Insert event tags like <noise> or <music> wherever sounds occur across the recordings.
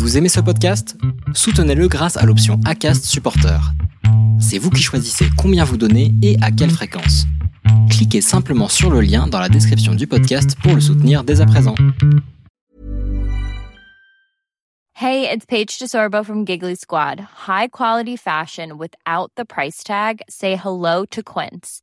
Vous aimez ce podcast? Soutenez-le grâce à l'option ACAST Supporter. C'est vous qui choisissez combien vous donnez et à quelle fréquence. Cliquez simplement sur le lien dans la description du podcast pour le soutenir dès à présent. Hey, it's Paige DeSorbo from Giggly Squad. High quality fashion without the price tag. Say hello to Quince.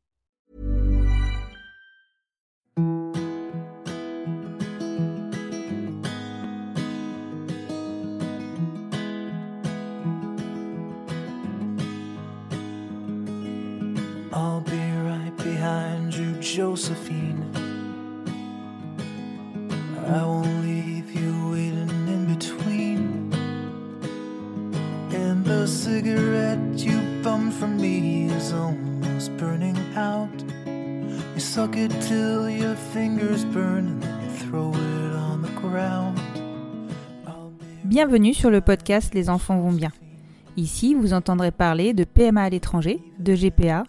Josephine. I won't leave you waiting in between. And the cigarette you bummed from me is almost burning out. You suck it till your fingers burn and then you throw it on the ground. Bienvenue sur le podcast Les enfants vont bien. Ici, vous entendrez parler de PMA à l'étranger, de GPA,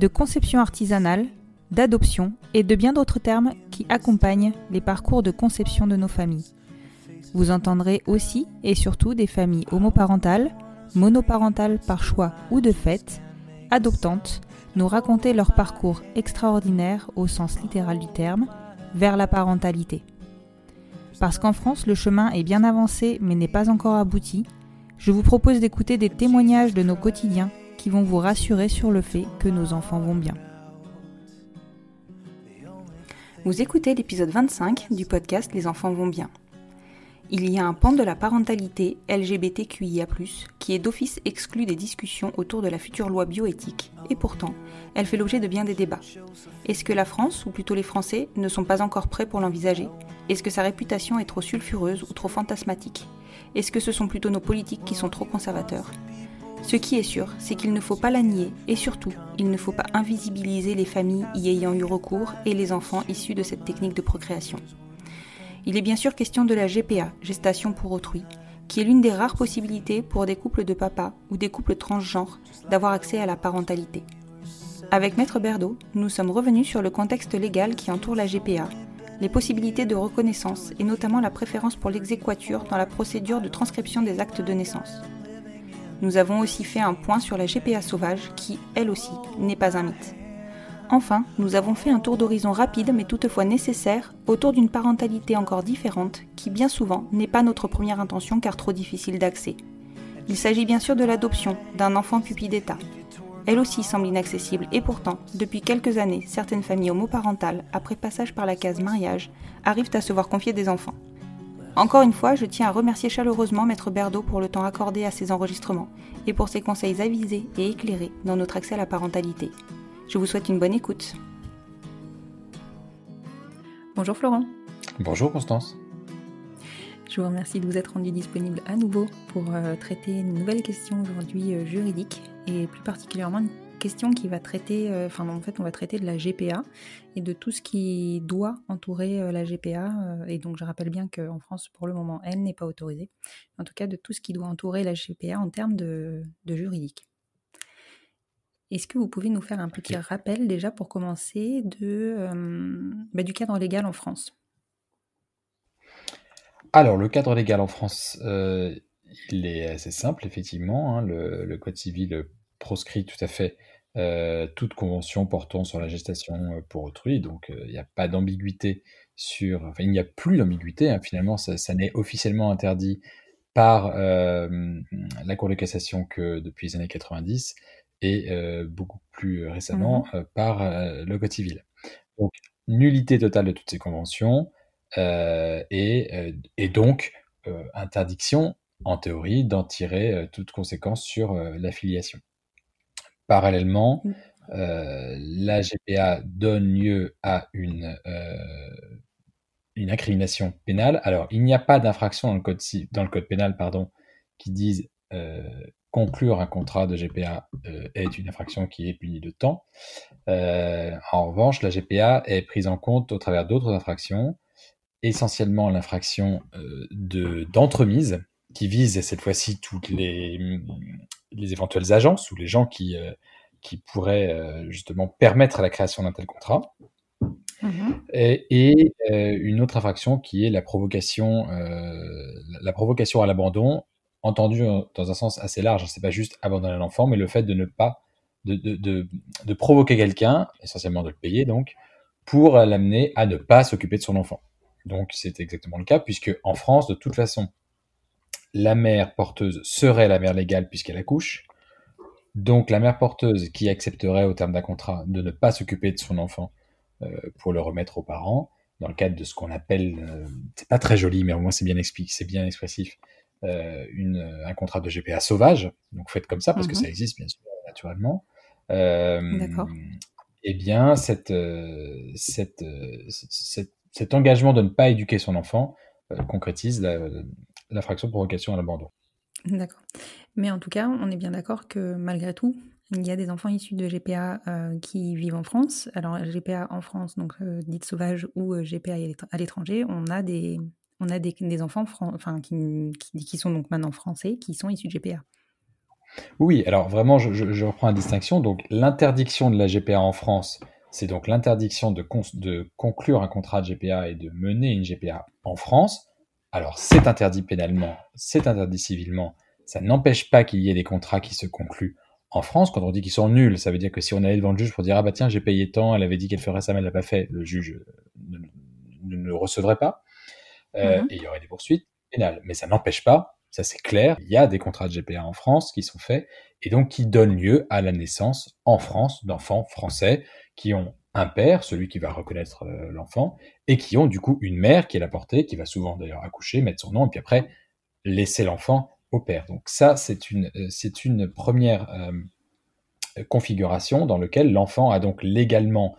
de conception artisanale, d'adoption et de bien d'autres termes qui accompagnent les parcours de conception de nos familles. Vous entendrez aussi et surtout des familles homoparentales, monoparentales par choix ou de fait, adoptantes, nous raconter leur parcours extraordinaire au sens littéral du terme vers la parentalité. Parce qu'en France, le chemin est bien avancé mais n'est pas encore abouti, je vous propose d'écouter des témoignages de nos quotidiens qui vont vous rassurer sur le fait que nos enfants vont bien. Vous écoutez l'épisode 25 du podcast Les enfants vont bien. Il y a un pan de la parentalité LGBTQIA+, qui est d'office exclu des discussions autour de la future loi bioéthique, et pourtant, elle fait l'objet de bien des débats. Est-ce que la France, ou plutôt les Français, ne sont pas encore prêts pour l'envisager? Est-ce que sa réputation est trop sulfureuse ou trop fantasmatique? Est-ce que ce sont plutôt nos politiques qui sont trop conservateurs? Ce qui est sûr, c'est qu'il ne faut pas la nier et surtout, il ne faut pas invisibiliser les familles y ayant eu recours et les enfants issus de cette technique de procréation. Il est bien sûr question de la GPA, gestation pour autrui, qui est l'une des rares possibilités pour des couples de papas ou des couples transgenres d'avoir accès à la parentalité. Avec Maître Berdo, nous sommes revenus sur le contexte légal qui entoure la GPA, les possibilités de reconnaissance et notamment la préférence pour l'exéquature dans la procédure de transcription des actes de naissance. Nous avons aussi fait un point sur la GPA sauvage qui, elle aussi, n'est pas un mythe. Enfin, nous avons fait un tour d'horizon rapide mais toutefois nécessaire autour d'une parentalité encore différente qui bien souvent n'est pas notre première intention car trop difficile d'accès. Il s'agit bien sûr de l'adoption d'un enfant pupille d'État. Elle aussi semble inaccessible et pourtant, depuis quelques années, certaines familles homoparentales, après passage par la case mariage, arrivent à se voir confier des enfants. Encore une fois, je tiens à remercier chaleureusement Maître Berdo pour le temps accordé à ces enregistrements et pour ses conseils avisés et éclairés dans notre accès à la parentalité. Je vous souhaite une bonne écoute. Bonjour Florent. Bonjour Constance. Je vous remercie de vous être rendu disponible à nouveau pour euh, traiter une nouvelle question aujourd'hui euh, juridique et plus particulièrement une question qui va traiter, euh, enfin en fait on va traiter de la GPA et de tout ce qui doit entourer euh, la GPA. euh, et donc je rappelle bien qu'en France pour le moment elle n'est pas autorisée. En tout cas de tout ce qui doit entourer la GPA en termes de, de juridique. Est-ce que vous pouvez nous faire un petit rappel déjà pour commencer de, euh, bah, du cadre légal en France? Alors, le cadre légal en France, il est assez simple, effectivement. hein. Le, le Code civil proscrit tout à fait euh, toute convention portant sur la gestation euh, pour autrui. Donc, euh, il n'y a pas d'ambiguïté sur. Enfin, il n'y a plus d'ambiguïté. hein. Finalement, ça, ça n'est officiellement interdit par euh, la Cour de cassation que depuis les années 90 et beaucoup plus récemment euh, par le Code civil. Donc, nullité totale de toutes ces conventions et, et donc interdiction, en théorie, d'en tirer toute conséquence sur l'affiliation. Parallèlement, Mm. euh, la GPA donne lieu à une, euh, une incrimination pénale. Alors, il n'y a pas d'infraction dans, le code ci- dans le code pénal pardon, qui disent euh, conclure un contrat de GPA est une infraction qui est punie de temps. En revanche, la GPA est prise en compte au travers d'autres infractions, essentiellement l'infraction de d'entremise, qui vise cette fois-ci toutes les, les éventuelles agences ou les gens qui, qui pourraient justement permettre la création d'un tel contrat. Mhm. Et, une autre infraction qui est la provocation, la provocation à l'abandon entendu dans un sens assez large. C'est pas juste abandonner l'enfant, mais le fait de ne pas de, de, de, de provoquer quelqu'un, essentiellement de le payer donc, pour l'amener à ne pas s'occuper de son enfant. Donc c'est exactement le cas, puisque en France, de toute façon, la mère porteuse serait la mère légale puisqu'elle accouche. Donc la mère porteuse qui accepterait au terme d'un contrat de ne pas s'occuper de son enfant euh, pour le remettre aux parents, dans le cadre de ce qu'on appelle, euh, c'est pas très joli, mais au moins c'est bien expliqué, c'est bien expressif, euh, une, un contrat de GPA sauvage, donc faites comme ça parce que mhm. ça existe bien sûr naturellement. D'accord. Eh bien, cette, cette, cette, cet engagement de ne pas éduquer son enfant concrétise l'infraction la, provocation à l'abandon. D'accord. Mais en tout cas, on est bien d'accord que malgré tout, il y a des enfants issus de GPA qui vivent en France. Alors, GPA en France, donc dite sauvage, ou GPA à l'étranger, on a des, on a des, enfants enfin, qui, qui, sont donc maintenant français, qui sont issus de GPA. Oui, alors vraiment, je, reprends la distinction. Donc, l'interdiction de la GPA en France, c'est donc l'interdiction de, de, conclure un contrat de GPA et de mener une GPA en France. Alors, c'est interdit pénalement, c'est interdit civilement. Ça n'empêche pas qu'il y ait des contrats qui se concluent en France. Quand on dit qu'ils sont nuls, ça veut dire que si on allait devant le juge pour dire ah bah tiens j'ai payé tant, elle avait dit qu'elle ferait ça mais elle l'a pas fait, le juge ne, ne le recevrait pas. Euh, mhm. et il y aurait des poursuites pénales. Mais ça n'empêche pas, ça c'est clair, il y a des contrats de GPA en France qui sont faits et donc qui donnent lieu à la naissance en France d'enfants français qui ont un père, celui qui va reconnaître euh, l'enfant, et qui ont du coup une mère qui est la portée, qui va souvent d'ailleurs accoucher, mettre son nom, et puis après laisser l'enfant au père. Donc ça, c'est une, euh, c'est une première configuration dans laquelle l'enfant a donc légalement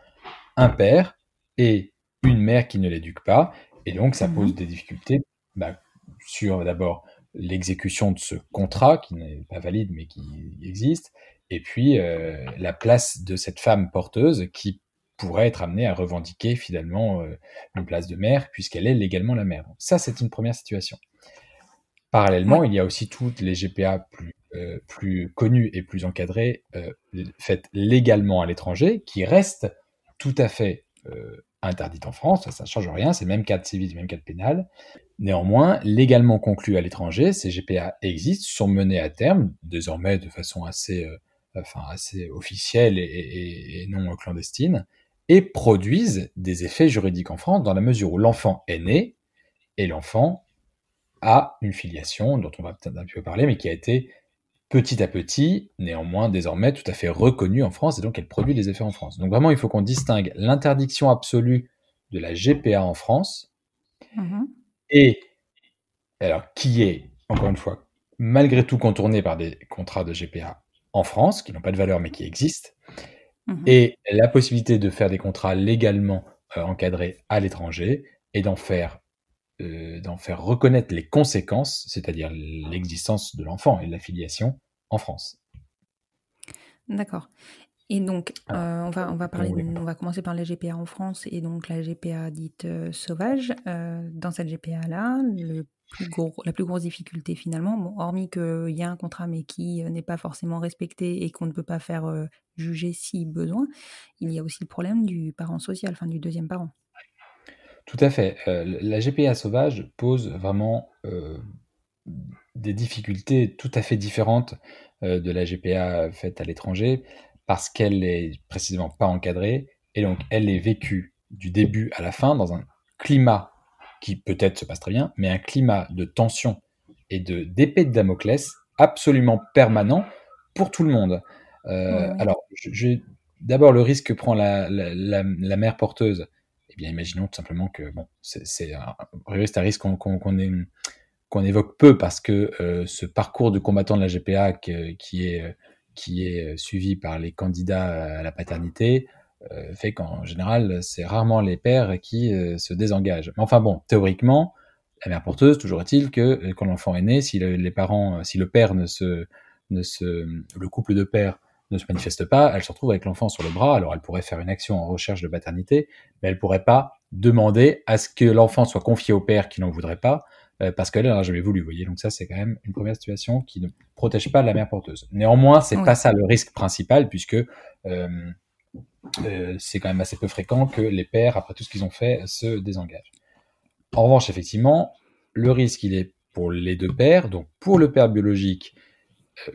un père et une mère qui ne l'éduque pas, et donc, ça pose mmh des difficultés bah, sur d'abord l'exécution de ce contrat qui n'est pas valide mais qui existe, et puis euh, la place de cette femme porteuse qui pourrait être amenée à revendiquer finalement euh, une place de mère puisqu'elle est légalement la mère. ça, c'est une première situation. Parallèlement, il y a aussi toutes les GPA plus, euh, plus connues et plus encadrées, faites légalement à l'étranger, qui restent tout à fait interdite en France, ça ne change rien, c'est le même cadre civil, le même cadre pénal. Néanmoins, légalement conclu à l'étranger, ces GPA existent, sont menés à terme, désormais de façon assez, euh, enfin, assez officielle et, non clandestine, et produisent des effets juridiques en France dans la mesure où l'enfant est né et l'enfant a une filiation dont on va peut-être un peu parler, mais qui a été petit à petit, néanmoins désormais tout à fait reconnue en France et donc elle produit des effets en France. Donc vraiment, il faut qu'on distingue l'interdiction absolue de la GPA en France mhm. et alors qui est encore une fois malgré tout contourné par des contrats de GPA en France qui n'ont pas de valeur mais qui existent mhm. et la possibilité de faire des contrats légalement euh, encadrés à l'étranger et d'en faire euh, d'en faire reconnaître les conséquences, c'est-à-dire l'existence de l'enfant et de la filiation en France. D'accord. Et donc, ah. euh, on, va, on, va parler on va commencer par la GPA en France et donc la GPA dite euh, sauvage. dans cette GPA-là, la plus grosse difficulté finalement, hormis qu'il y a un contrat mais qui n'est pas forcément respecté et qu'on ne peut pas faire juger si besoin, il y a aussi le problème du parent social, enfin du deuxième parent. Tout à fait. Euh, la GPA sauvage pose vraiment euh, des difficultés tout à fait différentes euh, de la GPA faite à l'étranger parce qu'elle est précisément pas encadrée et donc elle est vécue du début à la fin dans un climat qui peut-être se passe très bien, mais un climat de tension et de d'épée de Damoclès absolument permanent pour tout le monde. Alors, d'abord le risque que prend la, la mère porteuse, eh bien, imaginons tout simplement que bon, c'est un, un risque qu'on évoque peu parce que euh, ce parcours de combattant de la GPA qui, est, qui est suivi par les candidats à la paternité euh, fait qu'en général, c'est rarement les pères qui euh, se désengagent. Mais enfin bon, théoriquement, la mère porteuse, toujours est-il que euh, quand l'enfant est né, si le, les parents, euh, si le père ne se, ne se, le couple de pères ne se manifeste pas, elle se retrouve avec l'enfant sur le bras. Alors elle pourrait faire une action en recherche de paternité, mais elle pourrait pas demander à ce que l'enfant soit confié au père qui n'en voudrait pas, euh, parce qu'elle n'a jamais voulu. Vous voyez, donc ça c'est quand même une première situation qui ne protège pas la mère porteuse. Néanmoins, c'est Oui. pas ça le risque principal, puisque euh, euh, c'est quand même assez peu fréquent que les pères, après tout ce qu'ils ont fait, se désengagent. En revanche, effectivement, le risque, il est pour les deux pères. Donc, pour le père biologique,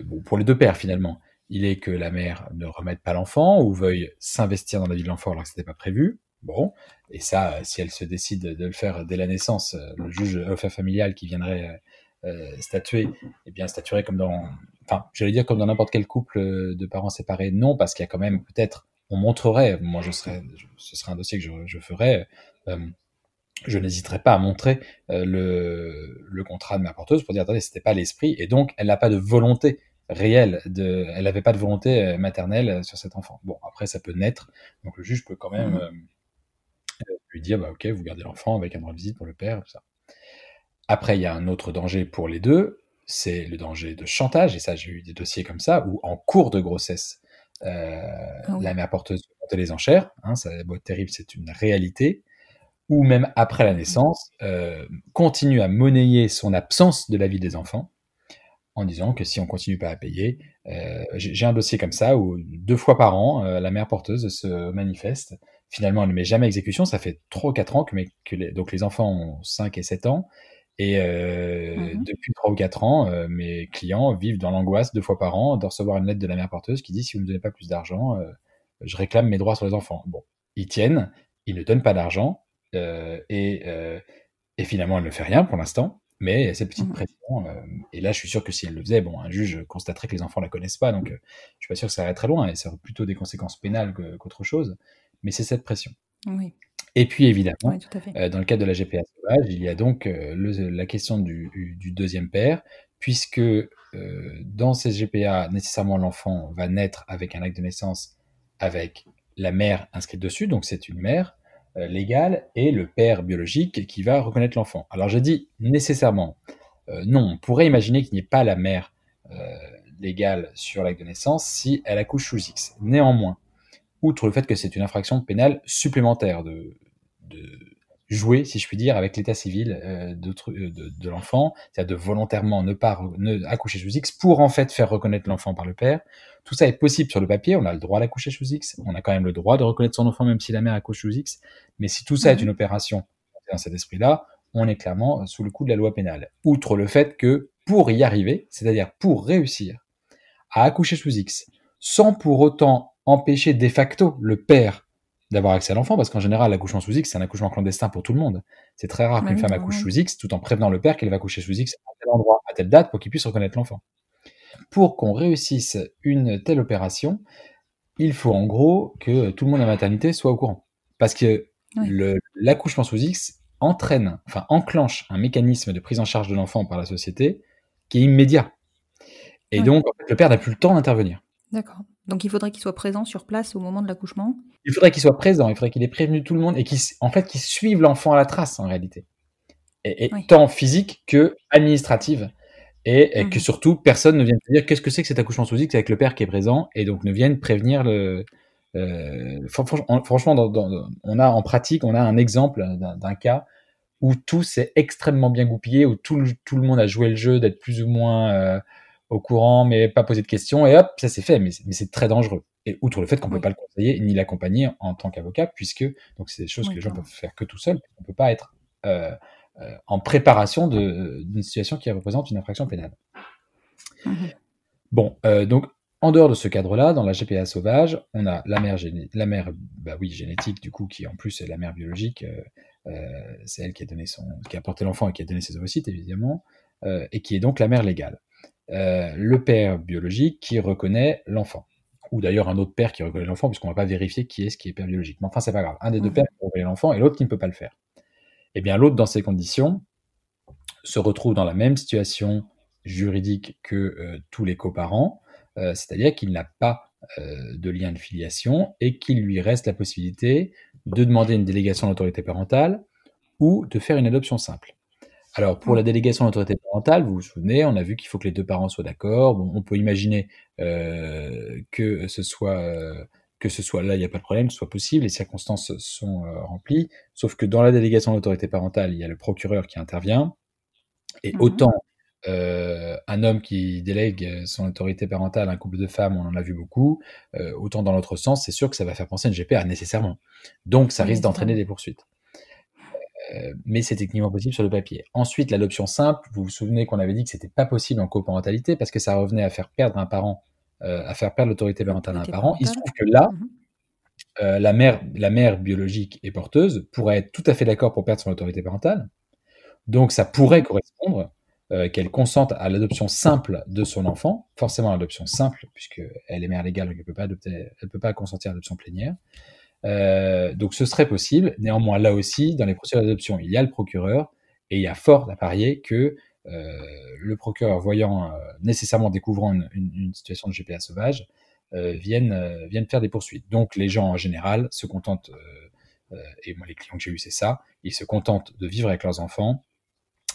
bon, pour les deux pères finalement, il est que la mère ne remette pas l'enfant ou veuille s'investir dans la vie de l'enfant alors que ce n'était pas prévu. Bon, et ça, euh, si elle se décide de le faire dès la naissance, euh, le juge aux affaires familiales qui viendrait euh, statuer, eh bien, statuerait comme dans, enfin, j'allais dire comme dans n'importe quel couple de parents séparés. Non, parce qu'il y a quand même peut-être, on montrerait, moi, je serais, je- ce serait un dossier que je, je ferais. euh, je n'hésiterai pas à montrer euh, le, le contrat de ma porteuse pour dire attendez c'était pas l'esprit et donc elle n'a pas de volonté réelle de elle n'avait pas de volonté maternelle sur cet enfant bon après ça peut naître donc le juge peut quand même euh, lui dire bah ok vous gardez l'enfant avec un droit de visite pour le père tout ça après il y a un autre danger pour les deux c'est le danger de chantage et ça j'ai eu des dossiers comme ça où en cours de grossesse euh, Ah la mère porteuse monter les enchères hein, ça être terrible c'est une réalité ou même après la naissance, euh, continue à monnayer son absence de la vie des enfants en disant que si on continue pas à payer, euh, j'ai un dossier comme ça où deux fois par an, la mère porteuse se manifeste. Finalement, elle ne met jamais exécution. Ça fait 3 ou 4 ans que, mes- que les, donc les enfants ont 5 et 7 ans. Et euh, Mhm. depuis 3 ou 4 ans, euh, mes clients vivent dans l'angoisse deux fois par an de recevoir une lettre de la mère porteuse qui dit si vous ne me donnez pas plus d'argent, euh, je réclame mes droits sur les enfants. Bon, ils tiennent, ils ne donnent pas d'argent euh, et, euh, et finalement elle ne fait rien pour l'instant, mais il y a cette petite Mhm. pression. euh, et là, je suis sûr que si elle le faisait, bon, un juge constaterait que les enfants la connaissent pas, donc euh, je suis pas sûr que ça irait très loin et ça aurait plutôt des conséquences pénales qu'autre chose. Mais c'est cette pression. Oui, Et puis évidemment, oui, euh, dans le cadre de la GPA sauvage, il y a donc euh, le- la question du, du deuxième père, puisque dans ces GPA, nécessairement l'enfant va naître avec un acte de naissance avec la mère inscrite dessus, donc c'est une mère euh, légale, et le père biologique qui va reconnaître l'enfant. Alors j'ai dit nécessairement, euh, non, on pourrait imaginer qu'il n'y ait pas la mère euh, légale sur l'acte de naissance si elle accouche sous X. Néanmoins, outre le fait que c'est une infraction pénale supplémentaire de jouer, si je puis dire, avec l'état civil euh, d'autre- euh, de, de l'enfant, c'est-à-dire de volontairement ne pas ne accoucher sous X pour en fait faire reconnaître l'enfant par le père. Tout ça est possible sur le papier, on a le droit d'accoucher sous X, on a quand même le droit de reconnaître son enfant même si la mère accouche sous X, mais si tout ça est Mhm. une opération dans cet esprit-là, on est clairement sous le coup de la loi pénale. Outre le fait que pour y arriver, c'est-à-dire pour réussir à accoucher sous X, sans pour autant empêcher de facto le père d'avoir accès à l'enfant, parce qu'en général, l'accouchement sous X, c'est un accouchement clandestin pour tout le monde. C'est très rare Bah qu'une oui, femme bah accouche oui. sous X tout en prévenant le père qu'elle va accoucher sous X à tel endroit, à telle date, pour qu'il puisse reconnaître l'enfant. Pour qu'on réussisse une telle opération, il faut en gros que tout le monde à la maternité soit au courant. Parce que Oui. l'accouchement sous X entraîne, enfin enclenche un mécanisme de prise en charge de l'enfant par la société qui est immédiat. Et donc, le père n'a plus le temps d'intervenir. D'accord. Donc il faudrait qu'il soit présent sur place au moment de l'accouchement? Il faudrait qu'il soit présent, il faudrait qu'il ait prévenu tout le monde et qu'il, en fait, qu'il suive l'enfant à la trace, en réalité. Et, et Oui. tant physique que administrative. Et, et que Mhm. surtout, personne ne vienne te dire qu'est-ce que c'est que cet accouchement sous X avec le père qui est présent et donc ne vienne prévenir le. euh, fran- fran- franchement, dans- dans- on a en pratique, on a un exemple d'un, d'un cas où tout s'est extrêmement bien goupillé, où tout le, tout le monde a joué le jeu d'être plus ou moins euh, au courant, mais pas posé de questions, et hop, ça s'est fait. Mais, c'est- mais c'est très dangereux. Et outre le fait qu'on ne Oui. peut pas le conseiller ni l'accompagner en tant qu'avocat, puisque donc c'est des choses Oui, que les gens peuvent faire que tout seuls. On ne peut pas être euh, euh, en préparation d'une situation qui représente une infraction pénale. Mhm. Bon, euh, donc en dehors de ce cadre-là, dans la GPA sauvage, on a la mère, la mère bah oui, génétique, du coup, qui en plus est la mère biologique, euh, c'est elle qui a, donné son, qui a porté l'enfant et qui a donné ses ovocytes, évidemment, euh, et qui est donc la mère légale. Euh, le père biologique qui reconnaît l'enfant. Ou d'ailleurs un autre père qui reconnaît l'enfant, puisqu'on ne va pas vérifier qui est ce qui est père biologique. Mais enfin, c'est pas grave. Un des deux pères qui reconnaît l'enfant et l'autre qui ne peut pas le faire. Eh bien, l'autre, dans ces conditions, se retrouve dans la même situation juridique que euh, tous les coparents, euh, c'est-à-dire qu'il n'a pas de lien de filiation et qu'il lui reste la possibilité de demander une délégation d'autorité parentale ou de faire une adoption simple. Alors, pour la délégation d'autorité parentale, vous vous souvenez, on a vu qu'il faut que les deux parents soient d'accord. Bon, on peut imaginer euh, que ce soit euh, que ce soit là, il n'y a pas de problème, que ce soit possible, les circonstances sont euh, remplies. Sauf que dans la délégation d'autorité parentale, il y a le procureur qui intervient. Et Mhm. autant euh, un homme qui délègue son autorité parentale à un couple de femmes, on en a vu beaucoup, euh, autant dans l'autre sens, c'est sûr que ça va faire penser à une GPA nécessairement. Donc ça risque d'entraîner des poursuites. Euh, mais c'est techniquement possible sur le papier. Ensuite, l'adoption simple, vous vous souvenez qu'on avait dit que c'était pas possible en coparentalité parce que ça revenait à faire perdre un parent, euh, à faire perdre l'autorité parentale à un parent. Il se trouve que là, Mhm. euh, la mère, la mère biologique et porteuse pourrait être tout à fait d'accord pour perdre son autorité parentale. Donc ça pourrait correspondre euh, qu'elle consente à l'adoption simple de son enfant, forcément l'adoption simple puisque elle est mère légale, donc elle peut pas adopter, elle peut pas consentir à l'adoption plénière. Euh, donc ce serait possible. Néanmoins, là aussi, dans les procédures d'adoption, il y a le procureur et il y a fort à parier que euh, le procureur, voyant euh, nécessairement découvrant une, situation de GPA sauvage, viennent faire des poursuites. Donc les gens en général se contentent, et moi les clients que j'ai eu c'est ça, ils se contentent de vivre avec leurs enfants,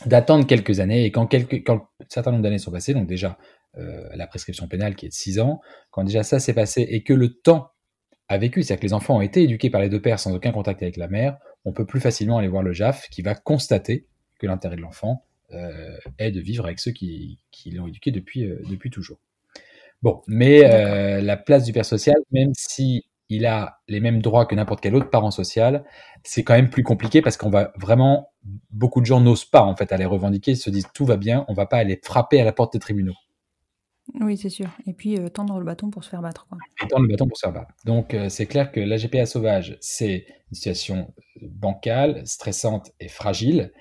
d'attendre quelques années, et quand, quelques, quand certain nombre d'années sont passées, donc déjà la prescription pénale qui est de 6 ans, quand déjà ça s'est passé et que le temps a vécu, c'est-à-dire que les enfants ont été éduqués par les deux pères sans aucun contact avec la mère, on peut plus facilement aller voir le JAF qui va constater que l'intérêt de l'enfant euh, est de vivre avec ceux qui, qui l'ont éduqué depuis, euh, depuis toujours. Bon, mais euh, la place du père social, même si il a les mêmes droits que n'importe quel autre parent social, c'est quand même plus compliqué parce qu'on va vraiment, beaucoup de gens n'osent pas en fait aller revendiquer, ils se disent tout va bien, on va pas aller frapper à la porte des tribunaux. Oui, c'est sûr. Et puis euh, tendre le bâton pour se faire battre. Tendre le bâton pour se faire battre. Donc euh, c'est clair que la GPA sauvage, c'est une situation bancale, stressante et fragile,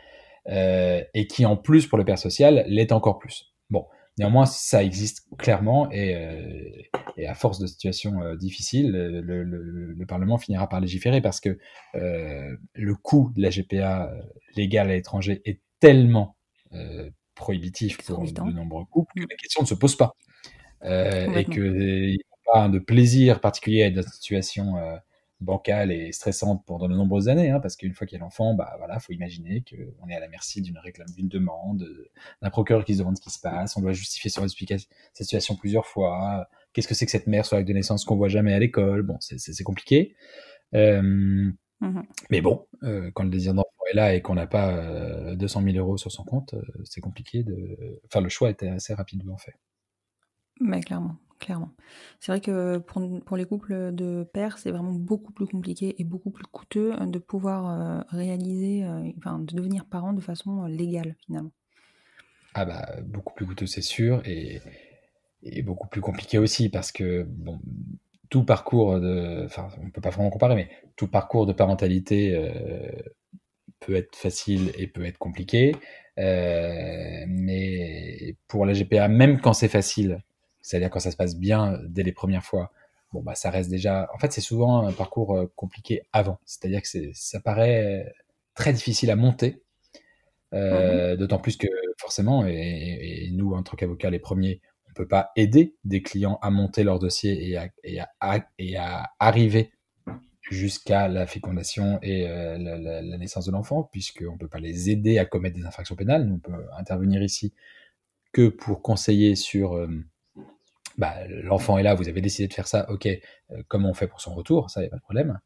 euh, et qui en plus pour le père social l'est encore plus. Bon, néanmoins ça existe clairement et, euh, à force de situations euh, difficiles, le, le- le- le Parlement finira par légiférer parce que euh, le coût de la GPA euh, légale à l'étranger est tellement euh, prohibitif pour de nombreux couples que Mm. la question ne se pose pas. Euh, et Complètement. que euh, il n'y a pas de plaisir particulier à être dans une situation euh, bancale et stressante pendant de nombreuses années, hein, parce qu'une fois qu'il y a l'enfant, bah voilà, faut imaginer qu'on est à la merci d'une réclame, d'une demande, euh, d'un procureur qui se demande ce qui se passe, on doit justifier son cette situation plusieurs fois. Qu'est-ce que c'est que cette mère sur l'acte de naissance qu'on voit jamais à l'école? Bon, c'est- compliqué. Euh, Mhm. mais bon, quand le désir d'enfant est là et qu'on n'a pas euh, 200 000 euros sur son compte, euh, c'est compliqué de. Enfin, le choix était assez rapidement fait. Mais clairement, clairement. C'est vrai que pour, pour les couples de pères, c'est vraiment beaucoup plus compliqué et beaucoup plus coûteux de pouvoir euh, réaliser, euh, enfin, de devenir parent de façon euh, légale finalement. Ah bah beaucoup plus coûteux c'est sûr et, et beaucoup plus compliqué aussi parce que bon tout parcours de enfin on peut pas vraiment comparer mais tout parcours de parentalité euh, peut être facile et peut être compliqué Euh, mais pour la GPA même quand c'est facile c'est-à-dire quand ça se passe bien dès les premières fois bon bah ça reste déjà en fait c'est souvent un parcours euh, compliqué avant. C'est-à-dire que ça paraît très difficile à monter euh, D'autant plus que forcément, et, nous en tant qu'avocats les premiers, on peut pas aider des clients à monter leur dossier et à, et à- à- et à arriver jusqu'à la fécondation et euh, la, la- la naissance de l'enfant, puisqu'on peut pas les aider à commettre des infractions pénales. Nous, on peut intervenir ici que pour conseiller sur euh, bah, l'enfant est là, vous avez décidé de faire ça, ok, euh, comment on fait pour son retour, ça, y a pas de problème.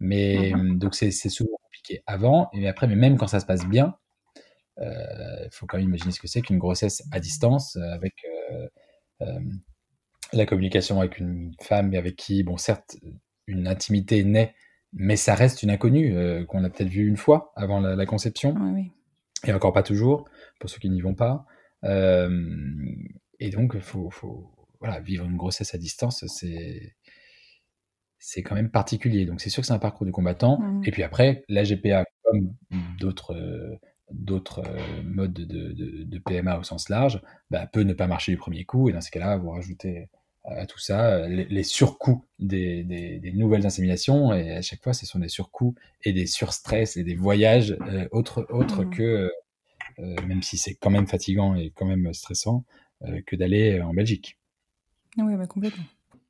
Mais Mhm. donc c'est souvent compliqué avant, et après, mais même quand ça se passe bien, il faut quand même imaginer ce que c'est qu'une grossesse à distance avec la communication avec une femme avec qui, bon, certes, une intimité naît, mais ça reste une inconnue euh, qu'on a peut-être vue une fois avant la, la conception, Oui, oui. et encore pas toujours, pour ceux qui n'y vont pas. Euh, et donc, il faut, faut voilà, vivre une grossesse à distance, c'est c'est quand même particulier. Donc c'est sûr que c'est un parcours du combattant. Et puis après, la GPA, comme d'autres euh, d'autres euh, modes de, de- de PMA au sens large, bah, peut ne pas marcher du premier coup. Et dans ce cas-là, vous rajoutez à tout ça euh, les, les surcoûts des, des- des nouvelles inséminations. Et à chaque fois, ce sont des surcoûts et des surstress et des voyages euh, autres, autres Mhm. que, euh, même si c'est quand même fatigant et quand même stressant, euh, que d'aller en Belgique. Oui, mais complètement.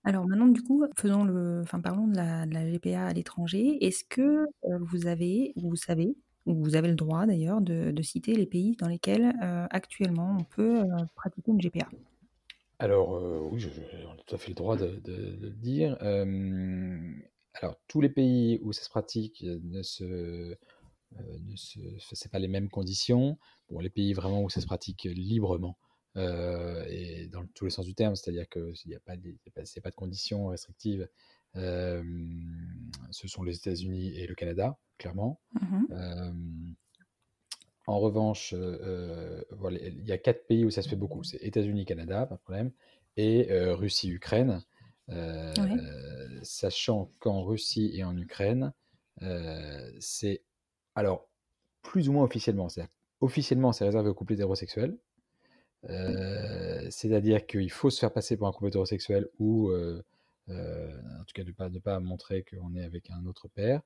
Alors maintenant, du coup, faisons le, enfin, parlons de la, de la GPA à l'étranger. Est-ce que euh, vous avez, vous savez, ou vous avez le droit d'ailleurs de, de citer les pays dans lesquels euh, actuellement on peut euh, pratiquer une GPA. Alors, euh, oui, je- je- on a tout à fait le droit de, de- de le dire. Euh, alors, tous les pays où ça se pratique euh, ne se, euh, ne se, c'est pas les mêmes conditions. Bon, les pays vraiment où ça se pratique librement euh, et dans tous les sens du terme, c'est-à-dire que s'il n'y a pas, de- il y a pas, c'est pas de conditions restrictives, ce sont les États-Unis et le Canada, clairement. Euh, en revanche, euh, euh, voilà, il y a quatre pays où ça se fait beaucoup. C'est États-Unis, Canada, pas de problème, et euh, Russie, Ukraine. Euh, sachant qu'en Russie et en Ukraine, c'est alors plus ou moins officiellement. C'est-à-dire officiellement, c'est réservé aux couples hétérosexuels. C'est-à-dire qu'il faut se faire passer pour un couple hétérosexuel ou, en tout cas, ne pas, de pas montrer qu'on est avec un autre père.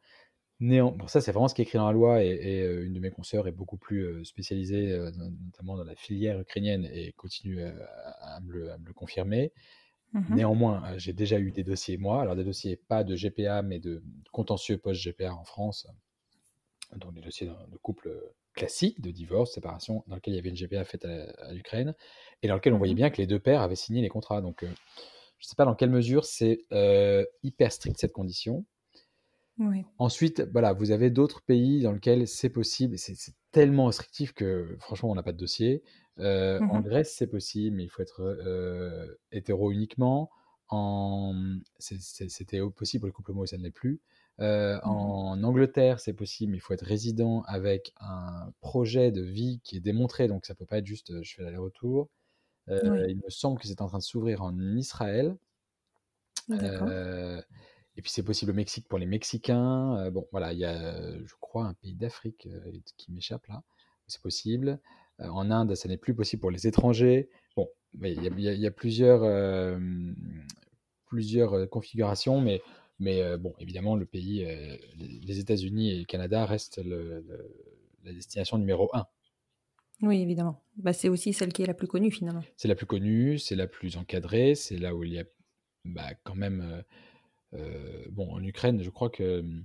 Néan... Bon, ça, c'est vraiment ce qui est écrit dans la loi, et, et, euh, une de mes consoeurs est beaucoup plus euh, spécialisée, euh, notamment dans la filière ukrainienne, et continue à, à me le, à me le confirmer. Mhm. Néanmoins, j'ai déjà eu des dossiers, moi, alors des dossiers pas de GPA, mais de contentieux post-GPA en France, donc des dossiers de, de couple classiques, de divorce, séparation, dans lequel il y avait une GPA faite à, l'Ukraine, et dans lequel on voyait Mhm. bien que les deux pères avaient signé les contrats. Donc, je ne sais pas dans quelle mesure c'est hyper strict cette condition. Oui. Ensuite, voilà, vous avez d'autres pays dans lesquels c'est possible. C'est tellement restrictif que franchement, on n'a pas de dossier. Euh, En Mhm. Grèce, c'est possible, mais il faut être euh, hétéro uniquement. En... C'était possible pour les couples homo, ça ne l'est plus. Euh, Mhm. En Angleterre, c'est possible, mais il faut être résident avec un projet de vie qui est démontré, donc ça peut pas être juste euh, je fais l'aller-retour. Oui. Il me semble que c'est en train de s'ouvrir en Israël. D'accord. Et puis c'est possible au Mexique pour les Mexicains. Euh, bon, voilà, il y a, je crois, un pays d'Afrique euh, qui m'échappe là. C'est possible. Euh, en Inde, ça n'est plus possible pour les étrangers. Bon, mais il y a, il y a- il y a plusieurs, plusieurs configurations, mais, mais bon, évidemment, le pays, les, les États-Unis et le Canada restent le- le- la destination numéro un. Oui, évidemment. Bah, c'est aussi celle qui est la plus connue finalement. C'est la plus connue, c'est la plus encadrée, c'est là où il y a bah, quand même. Euh, bon, en Ukraine, je crois que hum,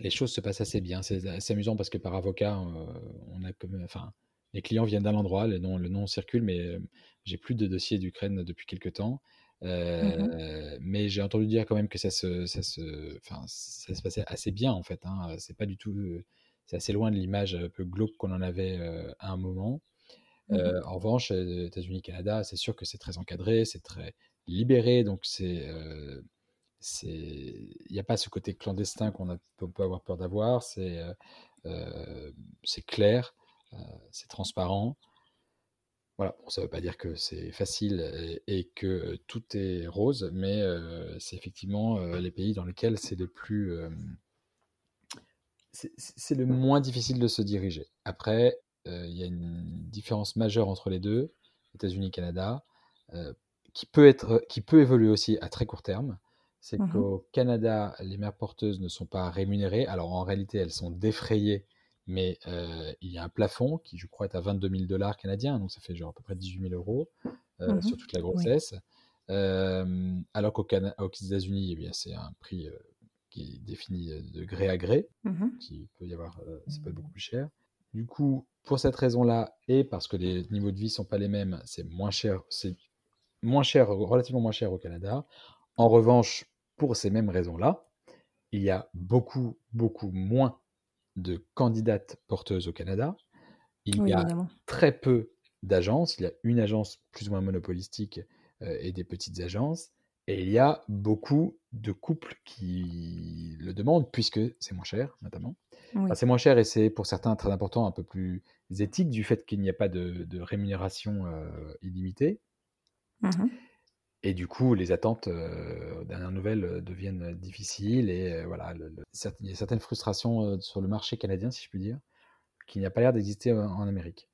les choses se passent assez bien. C'est assez amusant parce que par avocat, euh, on a comme, enfin, les clients viennent d'un endroit, le nom, le nom circule, mais euh, j'ai plus de dossiers d'Ukraine depuis quelques temps. Euh, mais j'ai entendu dire quand même que ça se, ça se, enfin, ça se passait assez bien en fait. Hein. C'est pas du tout, c'est assez loin de l'image un peu glauque qu'on en avait euh, à un moment. Euh, en revanche, États-Unis, Canada, c'est sûr que c'est très encadré, c'est très libéré, donc c'est, il n'y a pas ce côté clandestin qu'on peut avoir peur d'avoir. C'est, euh, euh, clair, euh, c'est transparent. Voilà, ça ne veut pas dire que c'est facile et, que tout est rose, mais c'est effectivement les pays dans lesquels c'est le plus, c'est le moins difficile de se diriger. Après, il y a une différence majeure entre les deux, États-Unis, Canada, qui peut être, qui peut évoluer aussi à très court terme. C'est Mhm. qu'au Canada, les mères porteuses ne sont pas rémunérées. Alors en réalité, elles sont défrayées, mais euh, il y a un plafond qui, je crois, est à 22 000 dollars canadiens, donc ça fait genre à peu près 18 000 euros euh, Mhm. sur toute la Oui. grossesse. Euh, alors qu'aux États-Unis, eh c'est un prix qui est défini de gré à gré Mhm. qui peut y avoir, ça peut être beaucoup plus cher. Du coup, pour cette raison-là, et parce que les niveaux de vie sont pas les mêmes, c'est moins cher, c'est moins cher, relativement moins cher au Canada. En revanche, pour ces mêmes raisons-là, il y a beaucoup, beaucoup moins de candidates porteuses au Canada. Il Oui, y a évidemment. très peu d'agences. Il y a une agence plus ou moins monopolistique euh, et des petites agences. Et il y a beaucoup de couples qui le demandent, puisque c'est moins cher, notamment. Oui. Enfin, c'est moins cher et c'est pour certains très important, un peu plus éthique du fait qu'il n'y a pas de, de rémunération euh, illimitée. Mhm. Et du coup, les attentes euh, aux dernières nouvelles euh, deviennent difficiles et euh, voilà, le- le- certes- il y a certaines frustrations euh, sur le marché canadien, si je puis dire, qui n'y a pas l'air d'exister en, en Amérique.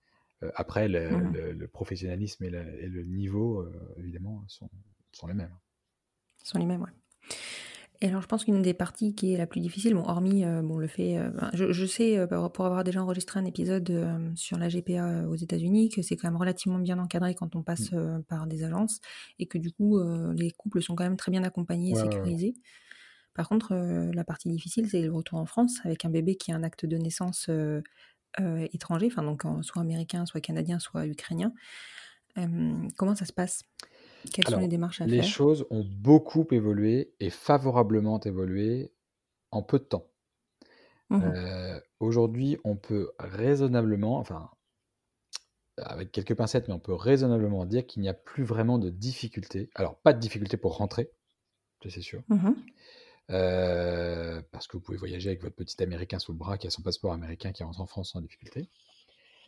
Après, le, Mhm. le- professionnalisme et le, et le niveau, évidemment, sont, sont les mêmes. sont les mêmes, ouais. Et alors, je pense qu'une des parties qui est la plus difficile, bon, hormis euh, bon, le fait. euh, je, je sais, euh, pour avoir déjà enregistré un épisode sur la GPA aux États-Unis, que c'est quand même relativement bien encadré quand on passe euh, par des agences et que du coup, les couples sont quand même très bien accompagnés et Ouais, ouais, ouais. sécurisés. Par contre, la partie difficile, c'est le retour en France avec un bébé qui a un acte de naissance étranger, enfin donc soit américain, soit canadien, soit ukrainien. Comment ça se passe? Quelles sont les démarches à les faire choses ont beaucoup évolué et favorablement évolué en peu de temps. Mhm. Euh, aujourd'hui, on peut raisonnablement, enfin, avec quelques pincettes, mais on peut raisonnablement dire qu'il n'y a plus vraiment de difficultés. Alors, pas de difficultés pour rentrer, c'est sûr. Mhm. Euh, parce que vous pouvez voyager avec votre petit américain sous le bras qui a son passeport américain qui rentre en France sans difficulté.